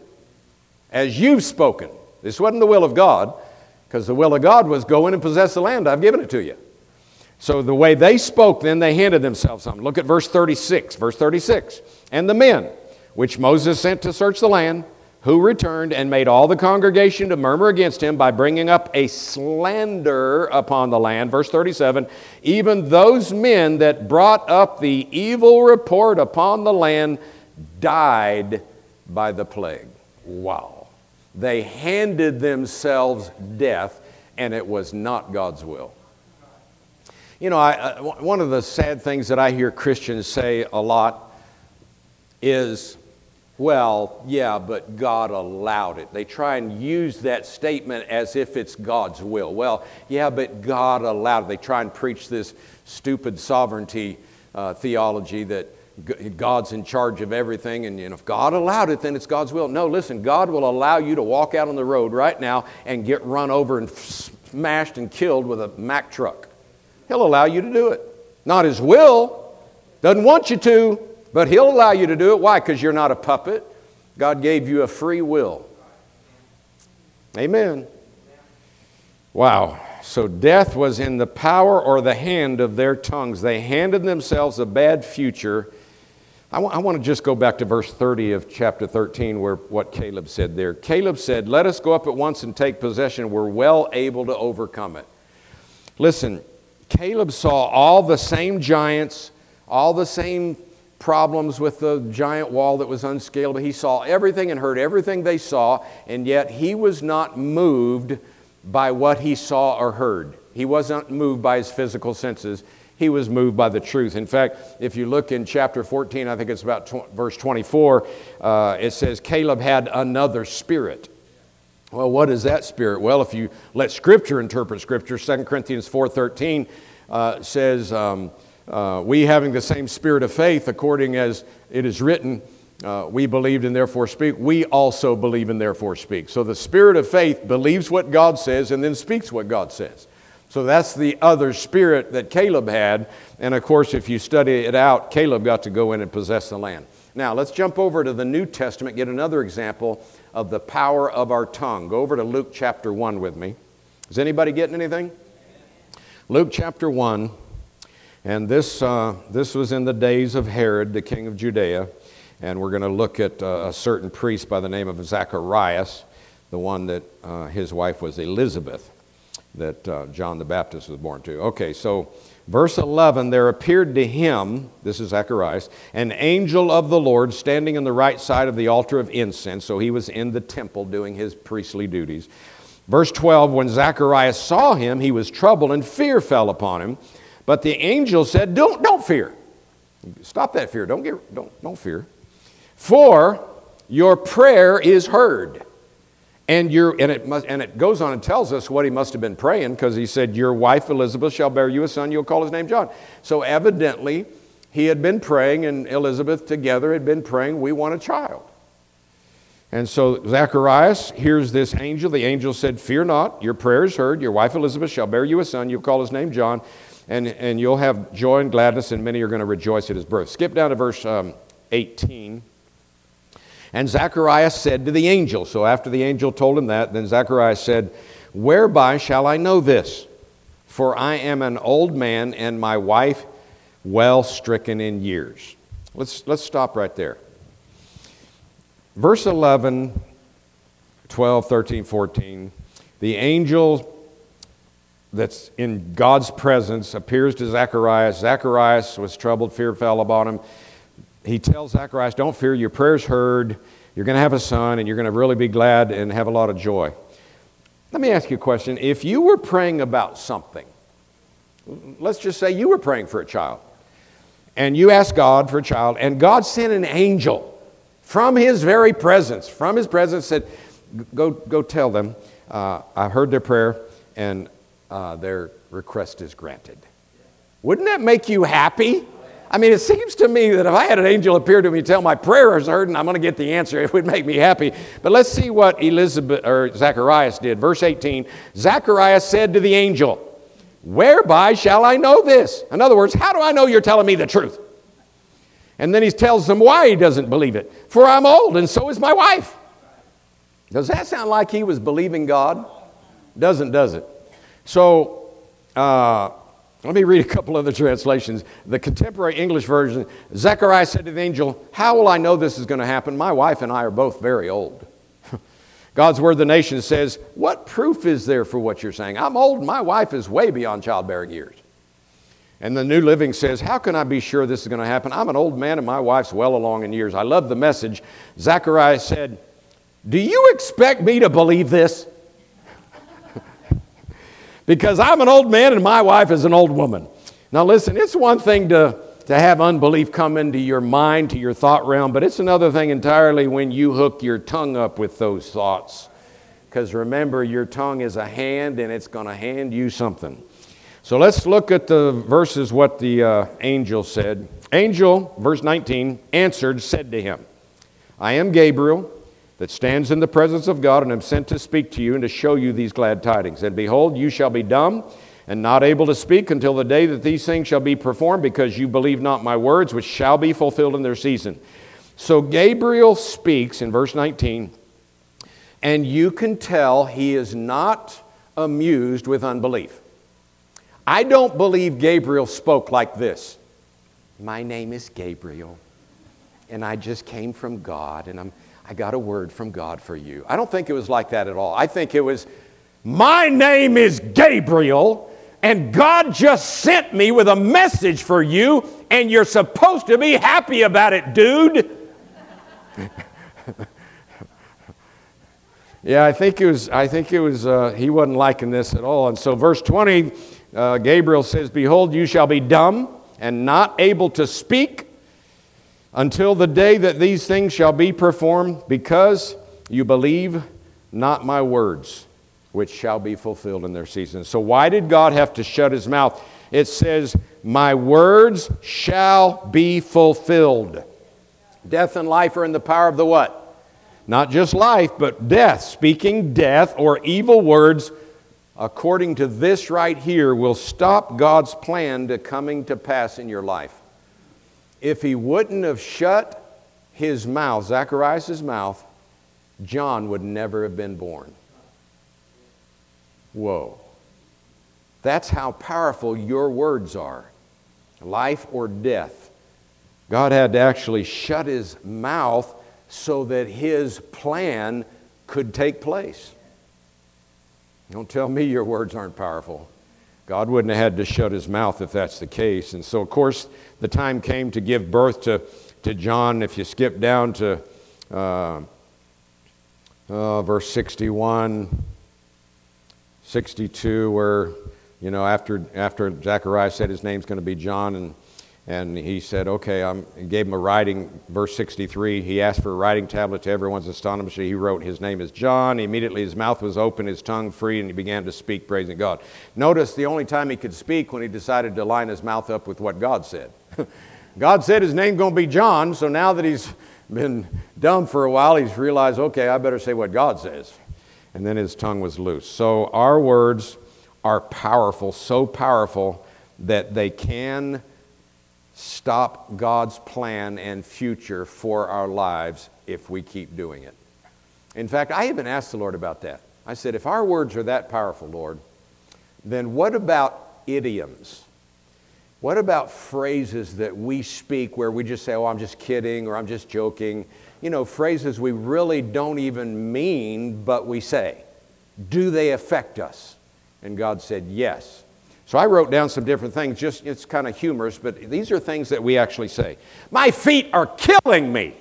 As you've spoken. This wasn't the will of God, because the will of God was go in and possess the land. I've given it to you. So the way they spoke, then they handed themselves something. Look at verse 36. Verse 36. And the men which Moses sent to search the land, who returned and made all the congregation to murmur against him by bringing up a slander upon the land. Verse 37 Even those men that brought up the evil report upon the land died by the plague. Wow. They handed themselves death, and it was not God's will. You know, I, uh, one of the sad things that I hear Christians say a lot is, well, yeah, but God allowed it. They try and use that statement as if it's God's will. Well, yeah, but God allowed it. They try and preach this stupid sovereignty uh, theology that God's in charge of everything, and, and if God allowed it, then it's God's will. No, listen, God will allow you to walk out on the road right now and get run over and smashed and killed with a Mack truck. He'll allow you to do it. Not His will, doesn't want you to, but He'll allow you to do it. Why? Because you're not a puppet. God gave you a free will. Amen. Wow. So death was in the power or the hand of their tongues. They handed themselves a bad future. I, w- I want to just go back to verse 30 of chapter 13, where what Caleb said there. Caleb said, Let us go up at once and take possession. We're well able to overcome it. Listen, Caleb saw all the same giants, all the same problems with the giant wall that was unscalable. He saw everything and heard everything they saw, and yet he was not moved by what he saw or heard. He wasn't moved by his physical senses. He was moved by the truth. In fact, if you look in chapter 14, I think it's about tw- verse 24, uh, it says, Caleb had another spirit. Well, what is that spirit? Well, if you let Scripture interpret Scripture, 2 Corinthians 4.13 uh, says, um, uh, we having the same spirit of faith, according as it is written, uh, we believed and therefore speak. We also believe and therefore speak. So the spirit of faith believes what God says and then speaks what God says. So that's the other spirit that Caleb had. And of course, if you study it out, Caleb got to go in and possess the land. Now, let's jump over to the New Testament, get another example of the power of our tongue. Go over to Luke chapter 1 with me. Is anybody getting anything? Luke chapter 1. And this, uh, this was in the days of Herod, the king of Judea. And we're going to look at uh, a certain priest by the name of Zacharias, the one that uh, his wife was Elizabeth that uh, John the Baptist was born to. Okay, so verse 11 there appeared to him, this is Zacharias, an angel of the Lord standing on the right side of the altar of incense. So he was in the temple doing his priestly duties. Verse 12 when Zacharias saw him, he was troubled and fear fell upon him. But the angel said, Don't, don't fear. Stop that fear. Don't, get, don't, don't fear. For your prayer is heard. And, you and, it must, and it goes on and tells us what he must have been praying because he said, Your wife Elizabeth shall bear you a son, you'll call his name John. So evidently, he had been praying, and Elizabeth together had been praying, We want a child. And so Zacharias hears this angel. The angel said, Fear not, your prayer is heard. Your wife Elizabeth shall bear you a son, you'll call his name John, and, and you'll have joy and gladness, and many are going to rejoice at his birth. Skip down to verse um, 18. And Zacharias said to the angel, so after the angel told him that, then Zacharias said, Whereby shall I know this? For I am an old man and my wife well stricken in years. Let's, let's stop right there. Verse 11, 12, 13, 14. The angel that's in God's presence appears to Zacharias. Zacharias was troubled, fear fell upon him he tells Zacharias, Don't fear, your prayer's heard. You're going to have a son, and you're going to really be glad and have a lot of joy. Let me ask you a question. If you were praying about something, let's just say you were praying for a child, and you asked God for a child, and God sent an angel from his very presence, from his presence, said, Go, go tell them, uh, I heard their prayer, and uh, their request is granted. Wouldn't that make you happy? I mean, it seems to me that if I had an angel appear to me and tell my prayer is heard and I'm going to get the answer, it would make me happy. But let's see what Elizabeth or Zacharias did. Verse 18 Zacharias said to the angel, Whereby shall I know this? In other words, how do I know you're telling me the truth? And then he tells them why he doesn't believe it. For I'm old and so is my wife. Does that sound like he was believing God? Doesn't, does it? So, uh, let me read a couple other translations. The contemporary English version Zechariah said to the angel, How will I know this is going to happen? My wife and I are both very old. God's word, the nation says, What proof is there for what you're saying? I'm old, my wife is way beyond childbearing years. And the New Living says, How can I be sure this is going to happen? I'm an old man and my wife's well along in years. I love the message. Zechariah said, Do you expect me to believe this? Because I'm an old man and my wife is an old woman. Now, listen, it's one thing to, to have unbelief come into your mind, to your thought realm, but it's another thing entirely when you hook your tongue up with those thoughts. Because remember, your tongue is a hand and it's going to hand you something. So let's look at the verses, what the uh, angel said. Angel, verse 19, answered, said to him, I am Gabriel that stands in the presence of God and am sent to speak to you and to show you these glad tidings. And behold, you shall be dumb and not able to speak until the day that these things shall be performed, because you believe not my words, which shall be fulfilled in their season. So Gabriel speaks in verse 19, and you can tell he is not amused with unbelief. I don't believe Gabriel spoke like this My name is Gabriel, and I just came from God, and I'm I got a word from God for you. I don't think it was like that at all. I think it was, My name is Gabriel, and God just sent me with a message for you, and you're supposed to be happy about it, dude. yeah, I think it was, I think it was, uh, he wasn't liking this at all. And so, verse 20, uh, Gabriel says, Behold, you shall be dumb and not able to speak until the day that these things shall be performed, because you believe not my words, which shall be fulfilled in their season. So, why did God have to shut his mouth? It says, My words shall be fulfilled. Death and life are in the power of the what? Not just life, but death. Speaking death or evil words according to this right here, will stop God's plan to coming to pass in your life. If he wouldn't have shut his mouth, Zacharias' mouth, John would never have been born. Whoa. That's how powerful your words are life or death. God had to actually shut his mouth so that his plan could take place. Don't tell me your words aren't powerful. God wouldn't have had to shut his mouth if that's the case. And so, of course, the time came to give birth to, to John. If you skip down to uh, uh, verse 61, 62, where, you know, after, after Zechariah said his name's going to be John, and and he said, Okay, I gave him a writing, verse 63. He asked for a writing tablet to everyone's astonishment. He wrote, His name is John. Immediately his mouth was open, his tongue free, and he began to speak, praising God. Notice the only time he could speak when he decided to line his mouth up with what God said. God said his name's going to be John, so now that he's been dumb for a while, he's realized, okay, I better say what God says. And then his tongue was loose. So our words are powerful, so powerful that they can stop God's plan and future for our lives if we keep doing it. In fact, I even asked the Lord about that. I said, if our words are that powerful, Lord, then what about idioms? What about phrases that we speak where we just say, oh, I'm just kidding or I'm just joking? You know, phrases we really don't even mean, but we say. Do they affect us? And God said, yes. So I wrote down some different things, just it's kind of humorous, but these are things that we actually say. My feet are killing me.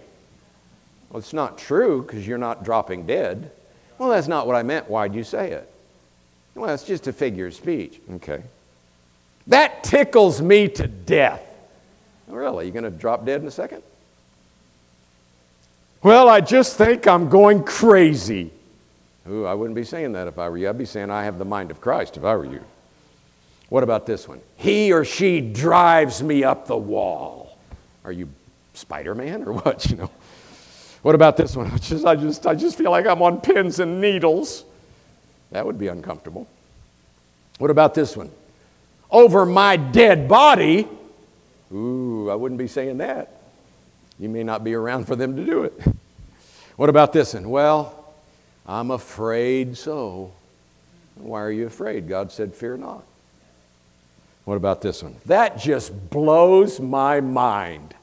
Well, it's not true because you're not dropping dead. Well, that's not what I meant. Why'd you say it? Well, it's just a figure of speech. Okay. That tickles me to death. Really? You're going to drop dead in a second? Well, I just think I'm going crazy. Ooh, I wouldn't be saying that if I were you. I'd be saying I have the mind of Christ if I were you. What about this one? He or she drives me up the wall. Are you Spider Man or what? You know. What about this one? Just, I, just, I just feel like I'm on pins and needles. That would be uncomfortable. What about this one? Over my dead body. Ooh, I wouldn't be saying that. You may not be around for them to do it. What about this one? Well, I'm afraid so. Why are you afraid? God said, Fear not. What about this one? That just blows my mind.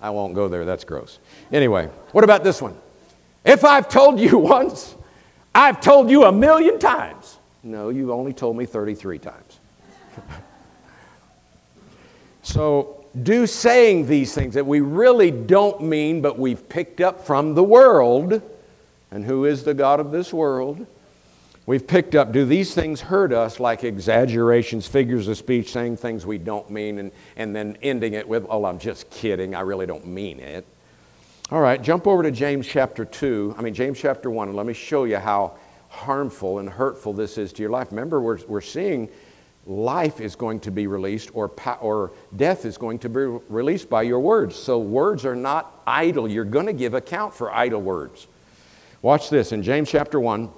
I won't go there, that's gross. Anyway, what about this one? If I've told you once, I've told you a million times. No, you've only told me 33 times. so, do saying these things that we really don't mean, but we've picked up from the world, and who is the God of this world? We've picked up, do these things hurt us like exaggerations, figures of speech, saying things we don't mean, and, and then ending it with, oh, I'm just kidding, I really don't mean it. All right, jump over to James chapter 2, I mean, James chapter 1, and let me show you how harmful and hurtful this is to your life. Remember, we're, we're seeing life is going to be released or, or death is going to be released by your words. So, words are not idle. You're going to give account for idle words. Watch this in James chapter 1.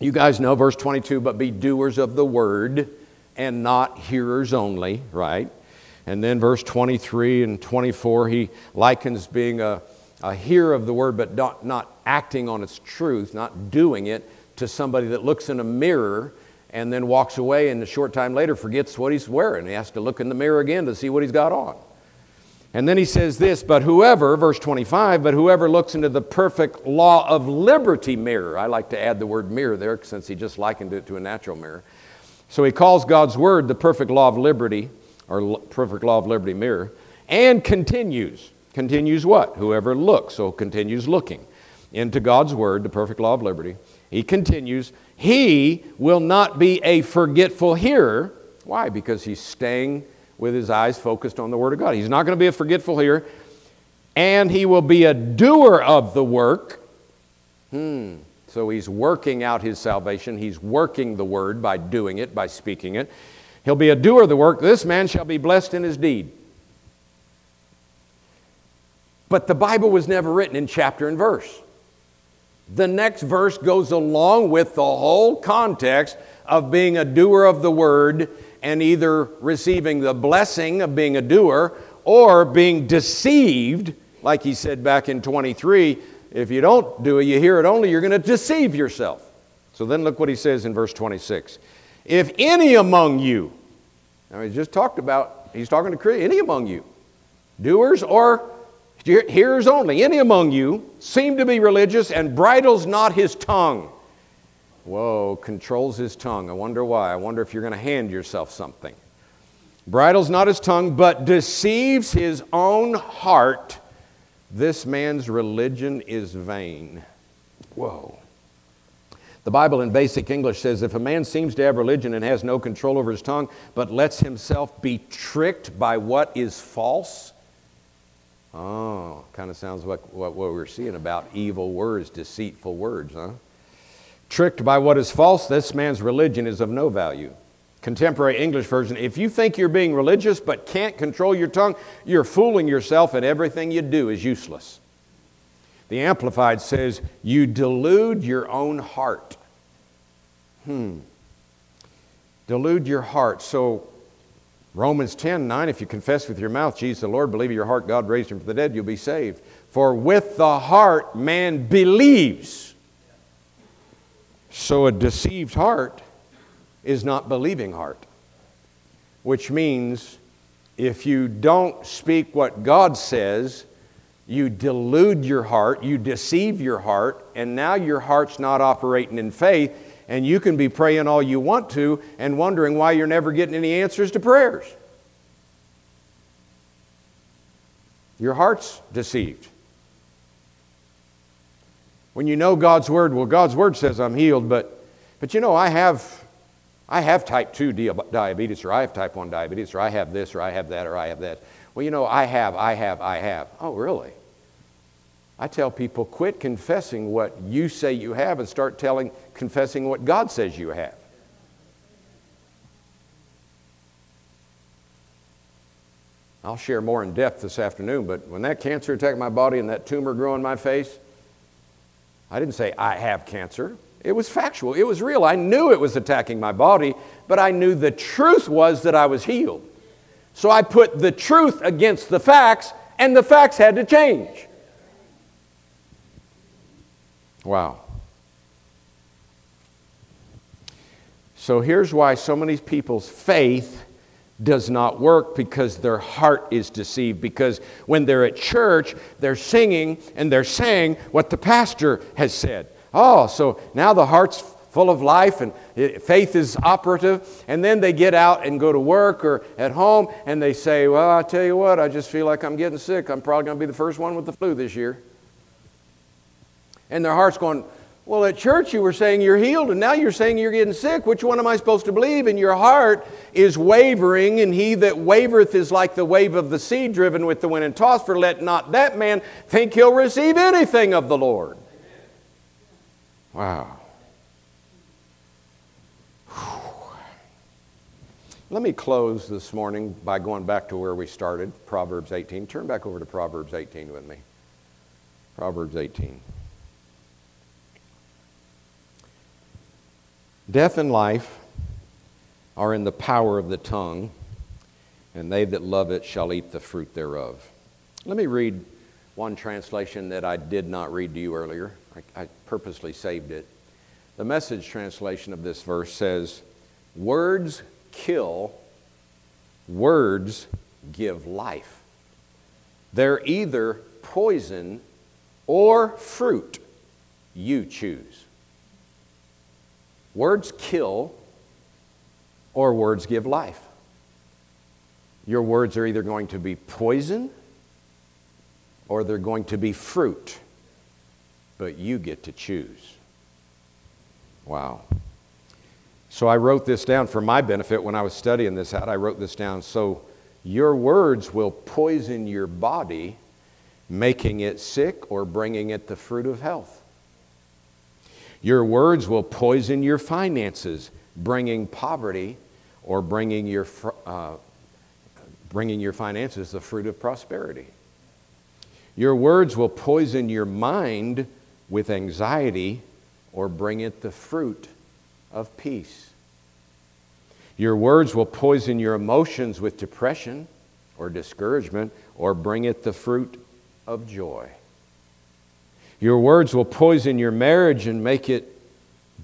You guys know verse 22, but be doers of the word and not hearers only, right? And then verse 23 and 24, he likens being a, a hearer of the word, but not, not acting on its truth, not doing it, to somebody that looks in a mirror and then walks away and a short time later forgets what he's wearing. He has to look in the mirror again to see what he's got on. And then he says this, but whoever, verse 25, but whoever looks into the perfect law of liberty mirror, I like to add the word mirror there since he just likened it to a natural mirror. So he calls God's word the perfect law of liberty, or perfect law of liberty mirror, and continues. Continues what? Whoever looks, so continues looking into God's word, the perfect law of liberty. He continues, he will not be a forgetful hearer. Why? Because he's staying with his eyes focused on the Word of God. He's not going to be a forgetful here, and he will be a doer of the work. Hmm. So he's working out his salvation. He's working the Word by doing it, by speaking it. He'll be a doer of the work. This man shall be blessed in his deed. But the Bible was never written in chapter and verse. The next verse goes along with the whole context of being a doer of the word and either receiving the blessing of being a doer or being deceived, like he said back in 23. If you don't do it, you hear it only, you're going to deceive yourself. So then look what he says in verse 26. If any among you, now he just talked about, he's talking to any among you, doers or hearers only, any among you seem to be religious and bridles not his tongue. Whoa, controls his tongue. I wonder why. I wonder if you're going to hand yourself something. Bridles not his tongue, but deceives his own heart. This man's religion is vain. Whoa. The Bible in basic English says if a man seems to have religion and has no control over his tongue, but lets himself be tricked by what is false, oh, kind of sounds like what, what we're seeing about evil words, deceitful words, huh? Tricked by what is false, this man's religion is of no value. Contemporary English version if you think you're being religious but can't control your tongue, you're fooling yourself and everything you do is useless. The Amplified says, You delude your own heart. Hmm. Delude your heart. So, Romans 10 9, if you confess with your mouth Jesus the Lord, believe in your heart God raised him from the dead, you'll be saved. For with the heart man believes. So, a deceived heart is not believing heart, which means if you don't speak what God says, you delude your heart, you deceive your heart, and now your heart's not operating in faith, and you can be praying all you want to and wondering why you're never getting any answers to prayers. Your heart's deceived. When you know God's word, well, God's word says I'm healed, but, but you know, I have, I have type 2 diabetes, or I have type 1 diabetes, or I have this, or I have that, or I have that. Well, you know, I have, I have, I have. Oh, really? I tell people quit confessing what you say you have and start telling, confessing what God says you have. I'll share more in depth this afternoon, but when that cancer attacked my body and that tumor grew on my face, I didn't say, I have cancer. It was factual, it was real. I knew it was attacking my body, but I knew the truth was that I was healed. So I put the truth against the facts, and the facts had to change. Wow. So here's why so many people's faith does not work because their heart is deceived. Because when they're at church, they're singing and they're saying what the pastor has said. Oh, so now the heart's full of life and faith is operative. And then they get out and go to work or at home and they say, Well, I tell you what, I just feel like I'm getting sick. I'm probably going to be the first one with the flu this year. And their heart's going, well, at church you were saying you're healed, and now you're saying you're getting sick. Which one am I supposed to believe? And your heart is wavering, and he that wavereth is like the wave of the sea driven with the wind and tossed. For let not that man think he'll receive anything of the Lord. Wow. Let me close this morning by going back to where we started, Proverbs 18. Turn back over to Proverbs 18 with me. Proverbs 18. Death and life are in the power of the tongue, and they that love it shall eat the fruit thereof. Let me read one translation that I did not read to you earlier. I, I purposely saved it. The message translation of this verse says, Words kill, words give life. They're either poison or fruit. You choose. Words kill or words give life. Your words are either going to be poison or they're going to be fruit, but you get to choose. Wow. So I wrote this down for my benefit when I was studying this out. I wrote this down. So your words will poison your body, making it sick or bringing it the fruit of health. Your words will poison your finances, bringing poverty or bringing your, uh, bringing your finances the fruit of prosperity. Your words will poison your mind, with anxiety or bring it the fruit of peace. Your words will poison your emotions with depression or discouragement or bring it the fruit of joy. Your words will poison your marriage and make it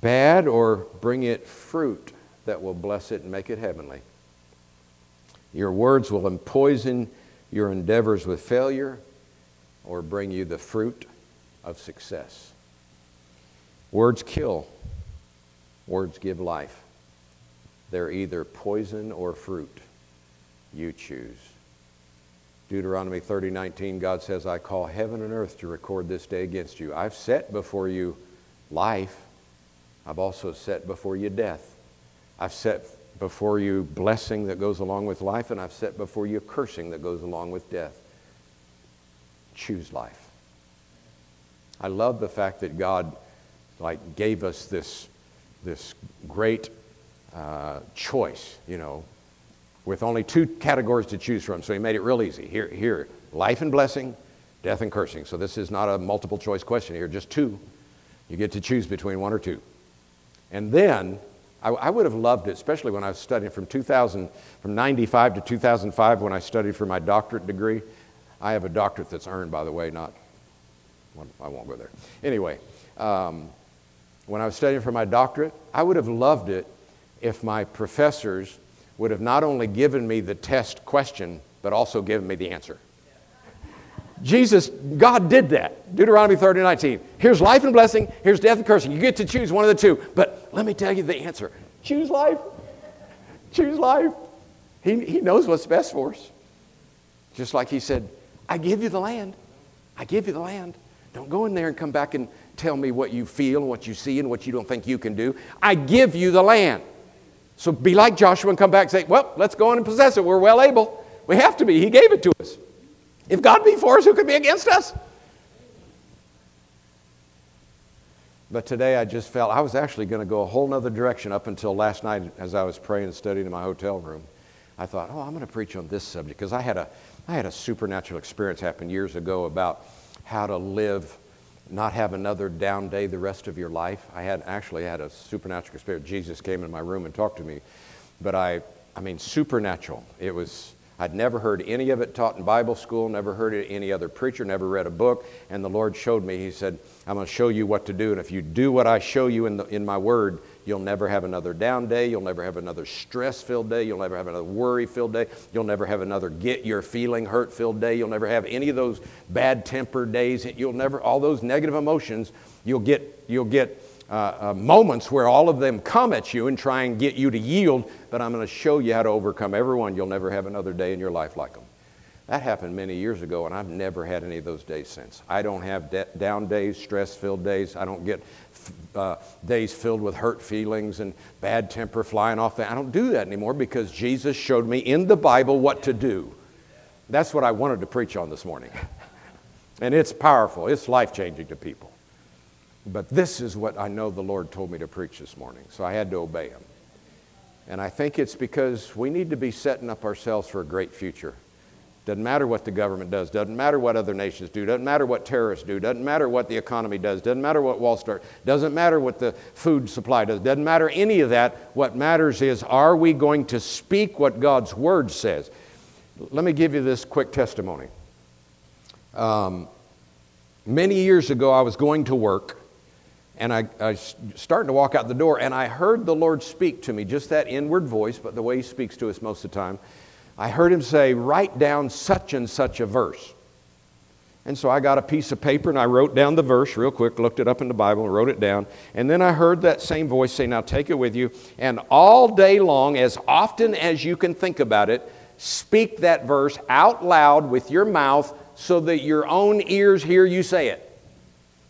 bad or bring it fruit that will bless it and make it heavenly. Your words will poison your endeavors with failure or bring you the fruit of success. Words kill, words give life. They're either poison or fruit. You choose. Deuteronomy 30 19, God says, I call heaven and earth to record this day against you. I've set before you life, I've also set before you death. I've set before you blessing that goes along with life, and I've set before you cursing that goes along with death. Choose life. I love the fact that God like gave us this, this great uh, choice, you know, with only two categories to choose from. So he made it real easy. Here, here, life and blessing, death and cursing. So this is not a multiple choice question here, just two. You get to choose between one or two. And then I, I would have loved it, especially when I was studying from 2000, from 95 to 2005 when I studied for my doctorate degree. I have a doctorate that's earned, by the way, not, well, I won't go there. Anyway, um, when I was studying for my doctorate, I would have loved it if my professors would have not only given me the test question, but also given me the answer. Jesus, God did that. Deuteronomy 30, 19. Here's life and blessing, here's death and cursing. You get to choose one of the two. But let me tell you the answer choose life. Choose life. He, he knows what's best for us. Just like he said, I give you the land. I give you the land. Don't go in there and come back and tell me what you feel and what you see and what you don't think you can do. I give you the land. So be like Joshua and come back and say, well, let's go in and possess it. We're well able. We have to be. He gave it to us. If God be for us, who could be against us? But today I just felt I was actually going to go a whole nother direction up until last night as I was praying and studying in my hotel room. I thought, oh, I'm going to preach on this subject because I had a, I had a supernatural experience happen years ago about how to live not have another down day the rest of your life. I had actually had a supernatural experience. Jesus came in my room and talked to me, but I, I mean, supernatural. It was. I'd never heard any of it taught in Bible school, never heard it any other preacher, never read a book. And the Lord showed me, He said, I'm going to show you what to do. And if you do what I show you in, the, in my word, You'll never have another down day. You'll never have another stress filled day. You'll never have another worry filled day. You'll never have another get your feeling hurt filled day. You'll never have any of those bad tempered days. You'll never, all those negative emotions, you'll get, you'll get uh, uh, moments where all of them come at you and try and get you to yield, but I'm going to show you how to overcome everyone. You'll never have another day in your life like them. That happened many years ago, and I've never had any of those days since. I don't have de- down days, stress filled days. I don't get uh, days filled with hurt feelings and bad temper flying off. The, I don't do that anymore because Jesus showed me in the Bible what to do. That's what I wanted to preach on this morning. and it's powerful, it's life changing to people. But this is what I know the Lord told me to preach this morning, so I had to obey Him. And I think it's because we need to be setting up ourselves for a great future. Doesn't matter what the government does, doesn't matter what other nations do, doesn't matter what terrorists do, doesn't matter what the economy does, doesn't matter what Wall Street, doesn't matter what the food supply does, doesn't matter any of that. What matters is are we going to speak what God's Word says? Let me give you this quick testimony. Um, many years ago, I was going to work and I, I starting to walk out the door, and I heard the Lord speak to me, just that inward voice, but the way He speaks to us most of the time. I heard him say, Write down such and such a verse. And so I got a piece of paper and I wrote down the verse real quick, looked it up in the Bible and wrote it down. And then I heard that same voice say, Now take it with you. And all day long, as often as you can think about it, speak that verse out loud with your mouth so that your own ears hear you say it.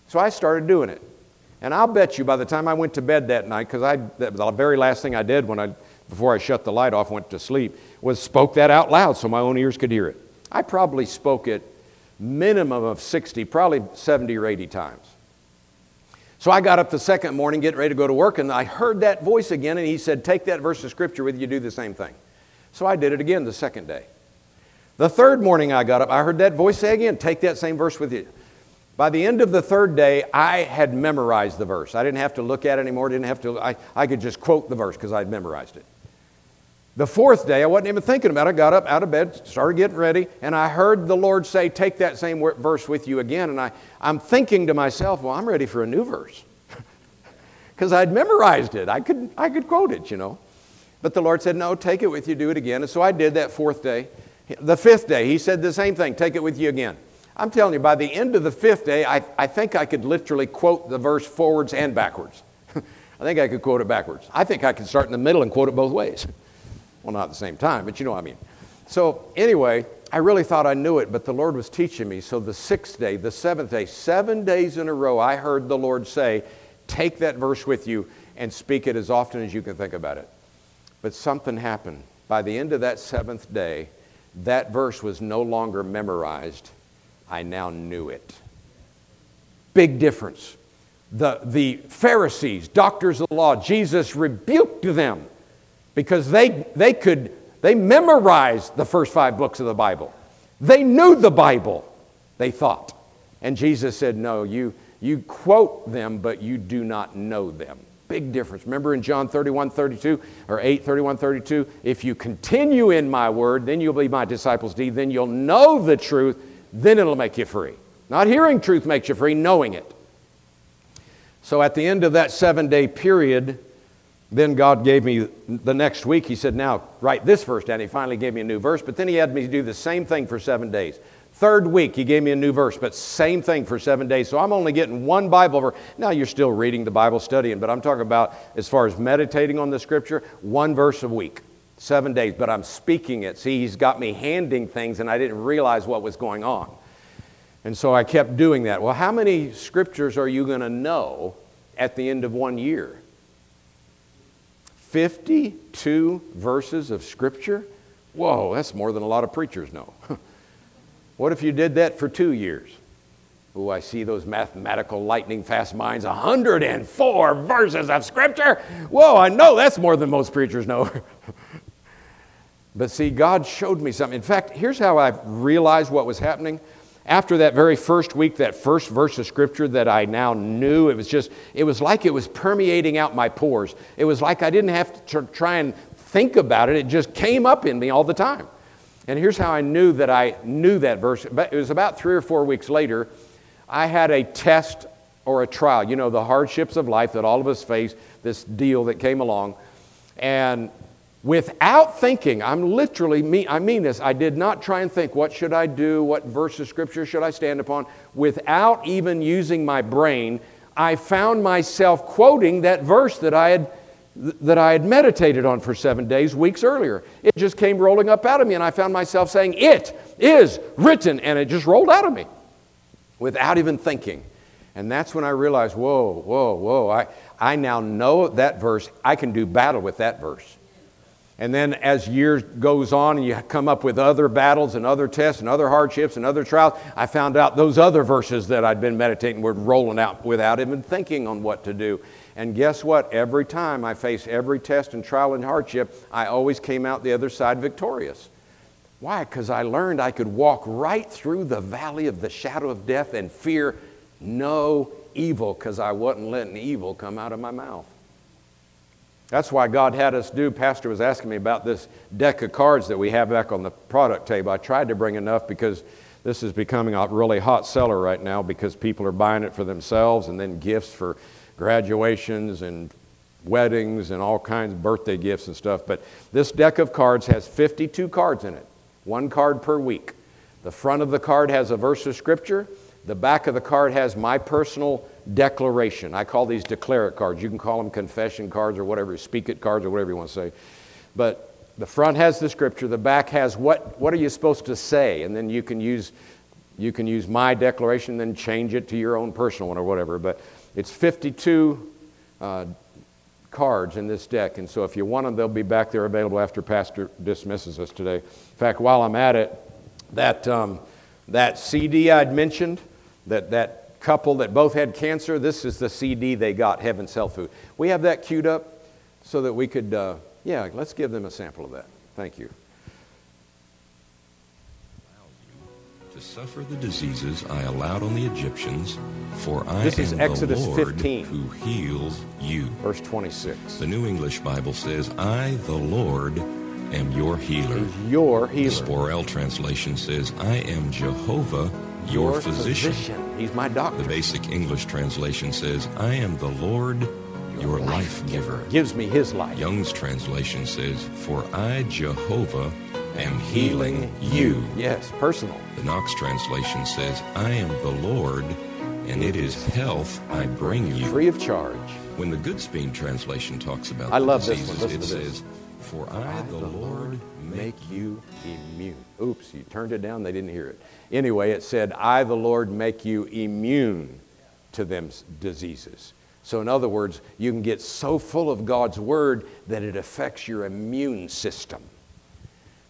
So I started doing it. And I'll bet you by the time I went to bed that night, because the very last thing I did when I, before I shut the light off, went to sleep was spoke that out loud so my own ears could hear it. I probably spoke it minimum of 60, probably 70 or 80 times. So I got up the second morning, getting ready to go to work, and I heard that voice again, and he said, Take that verse of scripture with you, do the same thing. So I did it again the second day. The third morning I got up, I heard that voice say again, Take that same verse with you. By the end of the third day, I had memorized the verse. I didn't have to look at it anymore, didn't have to, I, I could just quote the verse because I'd memorized it. The fourth day, I wasn't even thinking about it. I got up out of bed, started getting ready, and I heard the Lord say, Take that same verse with you again. And I, I'm thinking to myself, Well, I'm ready for a new verse. Because I'd memorized it. I could, I could quote it, you know. But the Lord said, No, take it with you, do it again. And so I did that fourth day. The fifth day, He said the same thing, take it with you again. I'm telling you, by the end of the fifth day, I, I think I could literally quote the verse forwards and backwards. I think I could quote it backwards. I think I could start in the middle and quote it both ways. Well, not at the same time, but you know what I mean. So, anyway, I really thought I knew it, but the Lord was teaching me. So, the sixth day, the seventh day, seven days in a row, I heard the Lord say, Take that verse with you and speak it as often as you can think about it. But something happened. By the end of that seventh day, that verse was no longer memorized I now knew it. Big difference. The, the Pharisees, doctors of the law, Jesus rebuked them because they, they could, they memorized the first five books of the Bible. They knew the Bible, they thought. And Jesus said, No, you, you quote them, but you do not know them. Big difference. Remember in John 31, 32, or 8, 31, 32, if you continue in my word, then you'll be my disciples indeed, then you'll know the truth, then it'll make you free. Not hearing truth makes you free, knowing it. So at the end of that seven day period, then God gave me the next week, He said, Now write this verse down. He finally gave me a new verse, but then He had me do the same thing for seven days. Third week, He gave me a new verse, but same thing for seven days. So I'm only getting one Bible verse. Now you're still reading the Bible, studying, but I'm talking about as far as meditating on the Scripture, one verse a week seven days, but I'm speaking it. See, he's got me handing things, and I didn't realize what was going on. And so I kept doing that. Well, how many scriptures are you going to know at the end of one year? 52 verses of scripture? Whoa, that's more than a lot of preachers know. what if you did that for two years? Oh, I see those mathematical lightning fast minds. 104 verses of scripture? Whoa, I know that's more than most preachers know. But see, God showed me something. In fact, here's how I realized what was happening. After that very first week, that first verse of scripture that I now knew, it was just, it was like it was permeating out my pores. It was like I didn't have to try and think about it, it just came up in me all the time. And here's how I knew that I knew that verse. But It was about three or four weeks later, I had a test or a trial. You know, the hardships of life that all of us face, this deal that came along. And without thinking i'm literally mean i mean this i did not try and think what should i do? What verse of scripture should i stand upon? Without even using my brain i found myself quoting that verse that i had that i had meditated on for seven days weeks earlier. It just came rolling up out of me and i found myself saying it is written and it just rolled out of me without even thinking. And that's when i realized whoa whoa whoa i, I now know that verse i can do battle with that verse and then as years goes on and you come up with other battles and other tests and other hardships and other trials, I found out those other verses that I'd been meditating were rolling out without even thinking on what to do. And guess what? Every time I face every test and trial and hardship, I always came out the other side victorious. Why? Because I learned I could walk right through the valley of the shadow of death and fear no evil because I wasn't letting evil come out of my mouth. That's why God had us do. Pastor was asking me about this deck of cards that we have back on the product table. I tried to bring enough because this is becoming a really hot seller right now because people are buying it for themselves and then gifts for graduations and weddings and all kinds of birthday gifts and stuff. But this deck of cards has 52 cards in it, one card per week. The front of the card has a verse of scripture. The back of the card has my personal declaration. I call these declare it cards. You can call them confession cards or whatever, speak it cards or whatever you want to say. But the front has the scripture, the back has what, what are you supposed to say? And then you can use you can use my declaration, then change it to your own personal one or whatever. But it's 52 uh, cards in this deck. And so if you want them, they'll be back there available after Pastor dismisses us today. In fact, while I'm at it, that, um, that CD I'd mentioned, that, that couple that both had cancer. This is the CD they got, Heaven's Health Food. We have that queued up so that we could, uh, yeah, let's give them a sample of that. Thank you. To suffer the diseases I allowed on the Egyptians, for I This am is Exodus the Lord 15. who heals you. Verse 26. The New English Bible says, I, the Lord, am your healer. Your your The healer. Spurrell translation says, I am Jehovah, your, physician. He's my doctor. The basic English translation says, I am the Lord, your life giver. Gives me his life. Young's translation says, For I, Jehovah, am healing you. Yes, personal. The Knox translation says, I am the Lord, and it is health I bring you. Free of charge. When the Goodspeed translation talks about I love this one. Listen it says, For I, the Lord, make you immune. Oops, you turned it down, they didn't hear it. Anyway, it said, I, the Lord, make you immune to them diseases. So, in other words, you can get so full of God's word that it affects your immune system.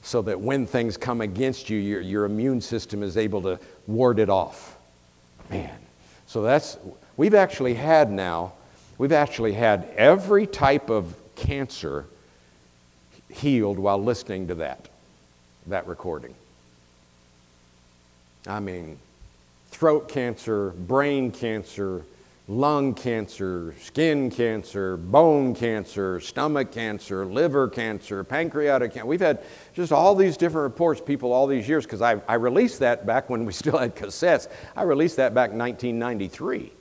So that when things come against you, your, your immune system is able to ward it off. Man. So that's, we've actually had now, we've actually had every type of cancer healed while listening to that, that recording. I mean, throat cancer, brain cancer, lung cancer, skin cancer, bone cancer, stomach cancer, liver cancer, pancreatic cancer. We've had just all these different reports, people, all these years, because I, I released that back when we still had cassettes. I released that back in 1993.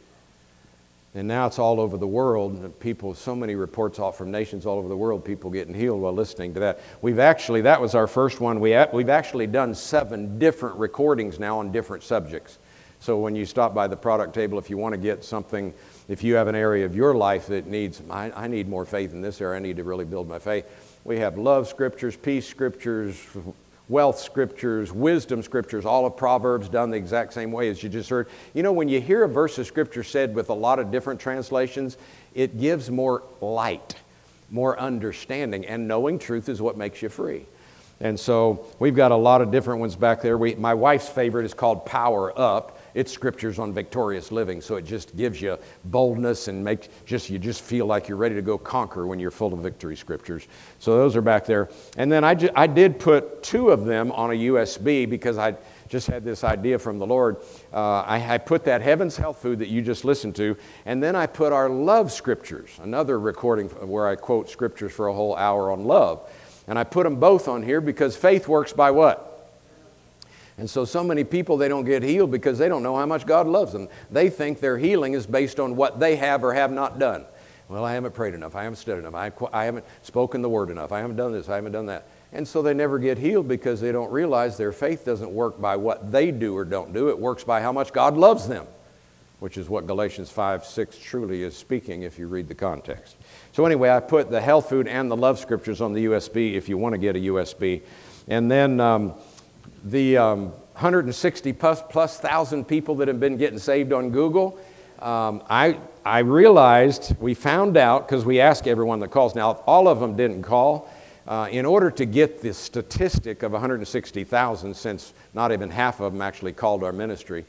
And now it's all over the world. People, so many reports all from nations all over the world, people getting healed while listening to that. We've actually, that was our first one. We, we've actually done seven different recordings now on different subjects. So when you stop by the product table, if you want to get something, if you have an area of your life that needs, I, I need more faith in this area, I need to really build my faith. We have love scriptures, peace scriptures, wealth scriptures, wisdom scriptures, all of Proverbs done the exact same way as you just heard. You know, when you hear a verse of scripture said with a lot of different translations, it gives more light, more understanding, and knowing truth is what makes you free. And so we've got a lot of different ones back there. We, my wife's favorite is called Power Up. It's scriptures on victorious living, so it just gives you boldness and makes just you just feel like you're ready to go conquer when you're full of victory scriptures. So those are back there. And then I, ju- I did put two of them on a USB because I just had this idea from the Lord. Uh, I, I put that Heaven's Health Food that you just listened to, and then I put our love scriptures, another recording where I quote scriptures for a whole hour on love. And I put them both on here because faith works by what? And so, so many people, they don't get healed because they don't know how much God loves them. They think their healing is based on what they have or have not done. Well, I haven't prayed enough. I haven't studied enough. I, I haven't spoken the word enough. I haven't done this. I haven't done that. And so they never get healed because they don't realize their faith doesn't work by what they do or don't do. It works by how much God loves them, which is what Galatians 5 6 truly is speaking if you read the context. So, anyway, I put the health food and the love scriptures on the USB if you want to get a USB. And then um, the um, 160 plus, plus thousand people that have been getting saved on Google, um, I, I realized, we found out, because we ask everyone that calls. Now, all of them didn't call. Uh, in order to get the statistic of 160,000, since not even half of them actually called our ministry,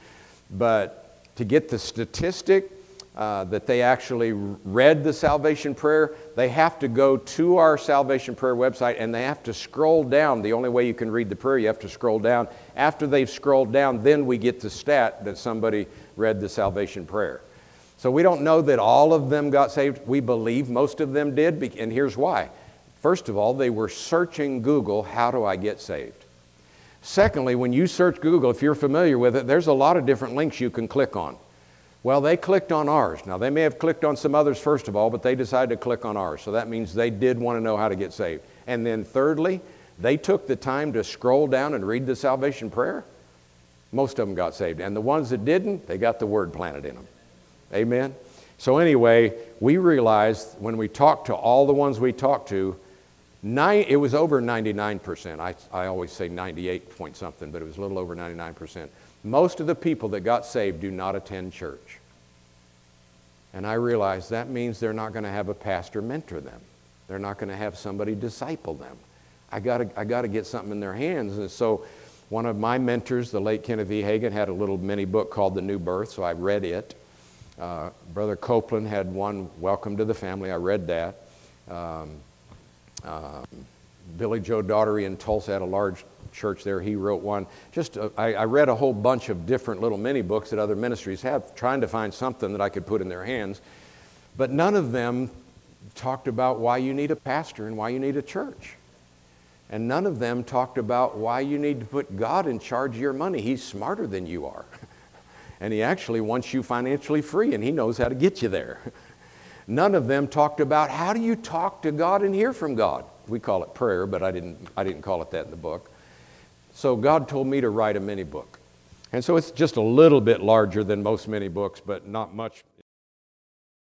but to get the statistic uh, that they actually read the salvation prayer, they have to go to our salvation prayer website and they have to scroll down. The only way you can read the prayer, you have to scroll down. After they've scrolled down, then we get the stat that somebody read the salvation prayer. So we don't know that all of them got saved. We believe most of them did, and here's why. First of all, they were searching Google, how do I get saved? Secondly, when you search Google, if you're familiar with it, there's a lot of different links you can click on. Well, they clicked on ours. Now, they may have clicked on some others first of all, but they decided to click on ours. So that means they did want to know how to get saved. And then, thirdly, they took the time to scroll down and read the salvation prayer. Most of them got saved. And the ones that didn't, they got the word planted in them. Amen? So, anyway, we realized when we talked to all the ones we talked to, nine, it was over 99%. I, I always say 98 point something, but it was a little over 99%. Most of the people that got saved do not attend church. And I realized that means they're not going to have a pastor mentor them. They're not going to have somebody disciple them. I got I to get something in their hands. And so one of my mentors, the late Kenneth E. Hagin, had a little mini book called The New Birth, so I read it. Uh, Brother Copeland had one, Welcome to the Family. I read that. Um, um, Billy Joe Daugherty in Tulsa had a large church there. He wrote one. Just uh, I, I read a whole bunch of different little mini books that other ministries have, trying to find something that I could put in their hands. But none of them talked about why you need a pastor and why you need a church. And none of them talked about why you need to put God in charge of your money. He's smarter than you are. and He actually wants you financially free, and He knows how to get you there. None of them talked about how do you talk to God and hear from God. We call it prayer, but I didn't, I didn't call it that in the book. So God told me to write a mini book. And so it's just a little bit larger than most mini books, but not much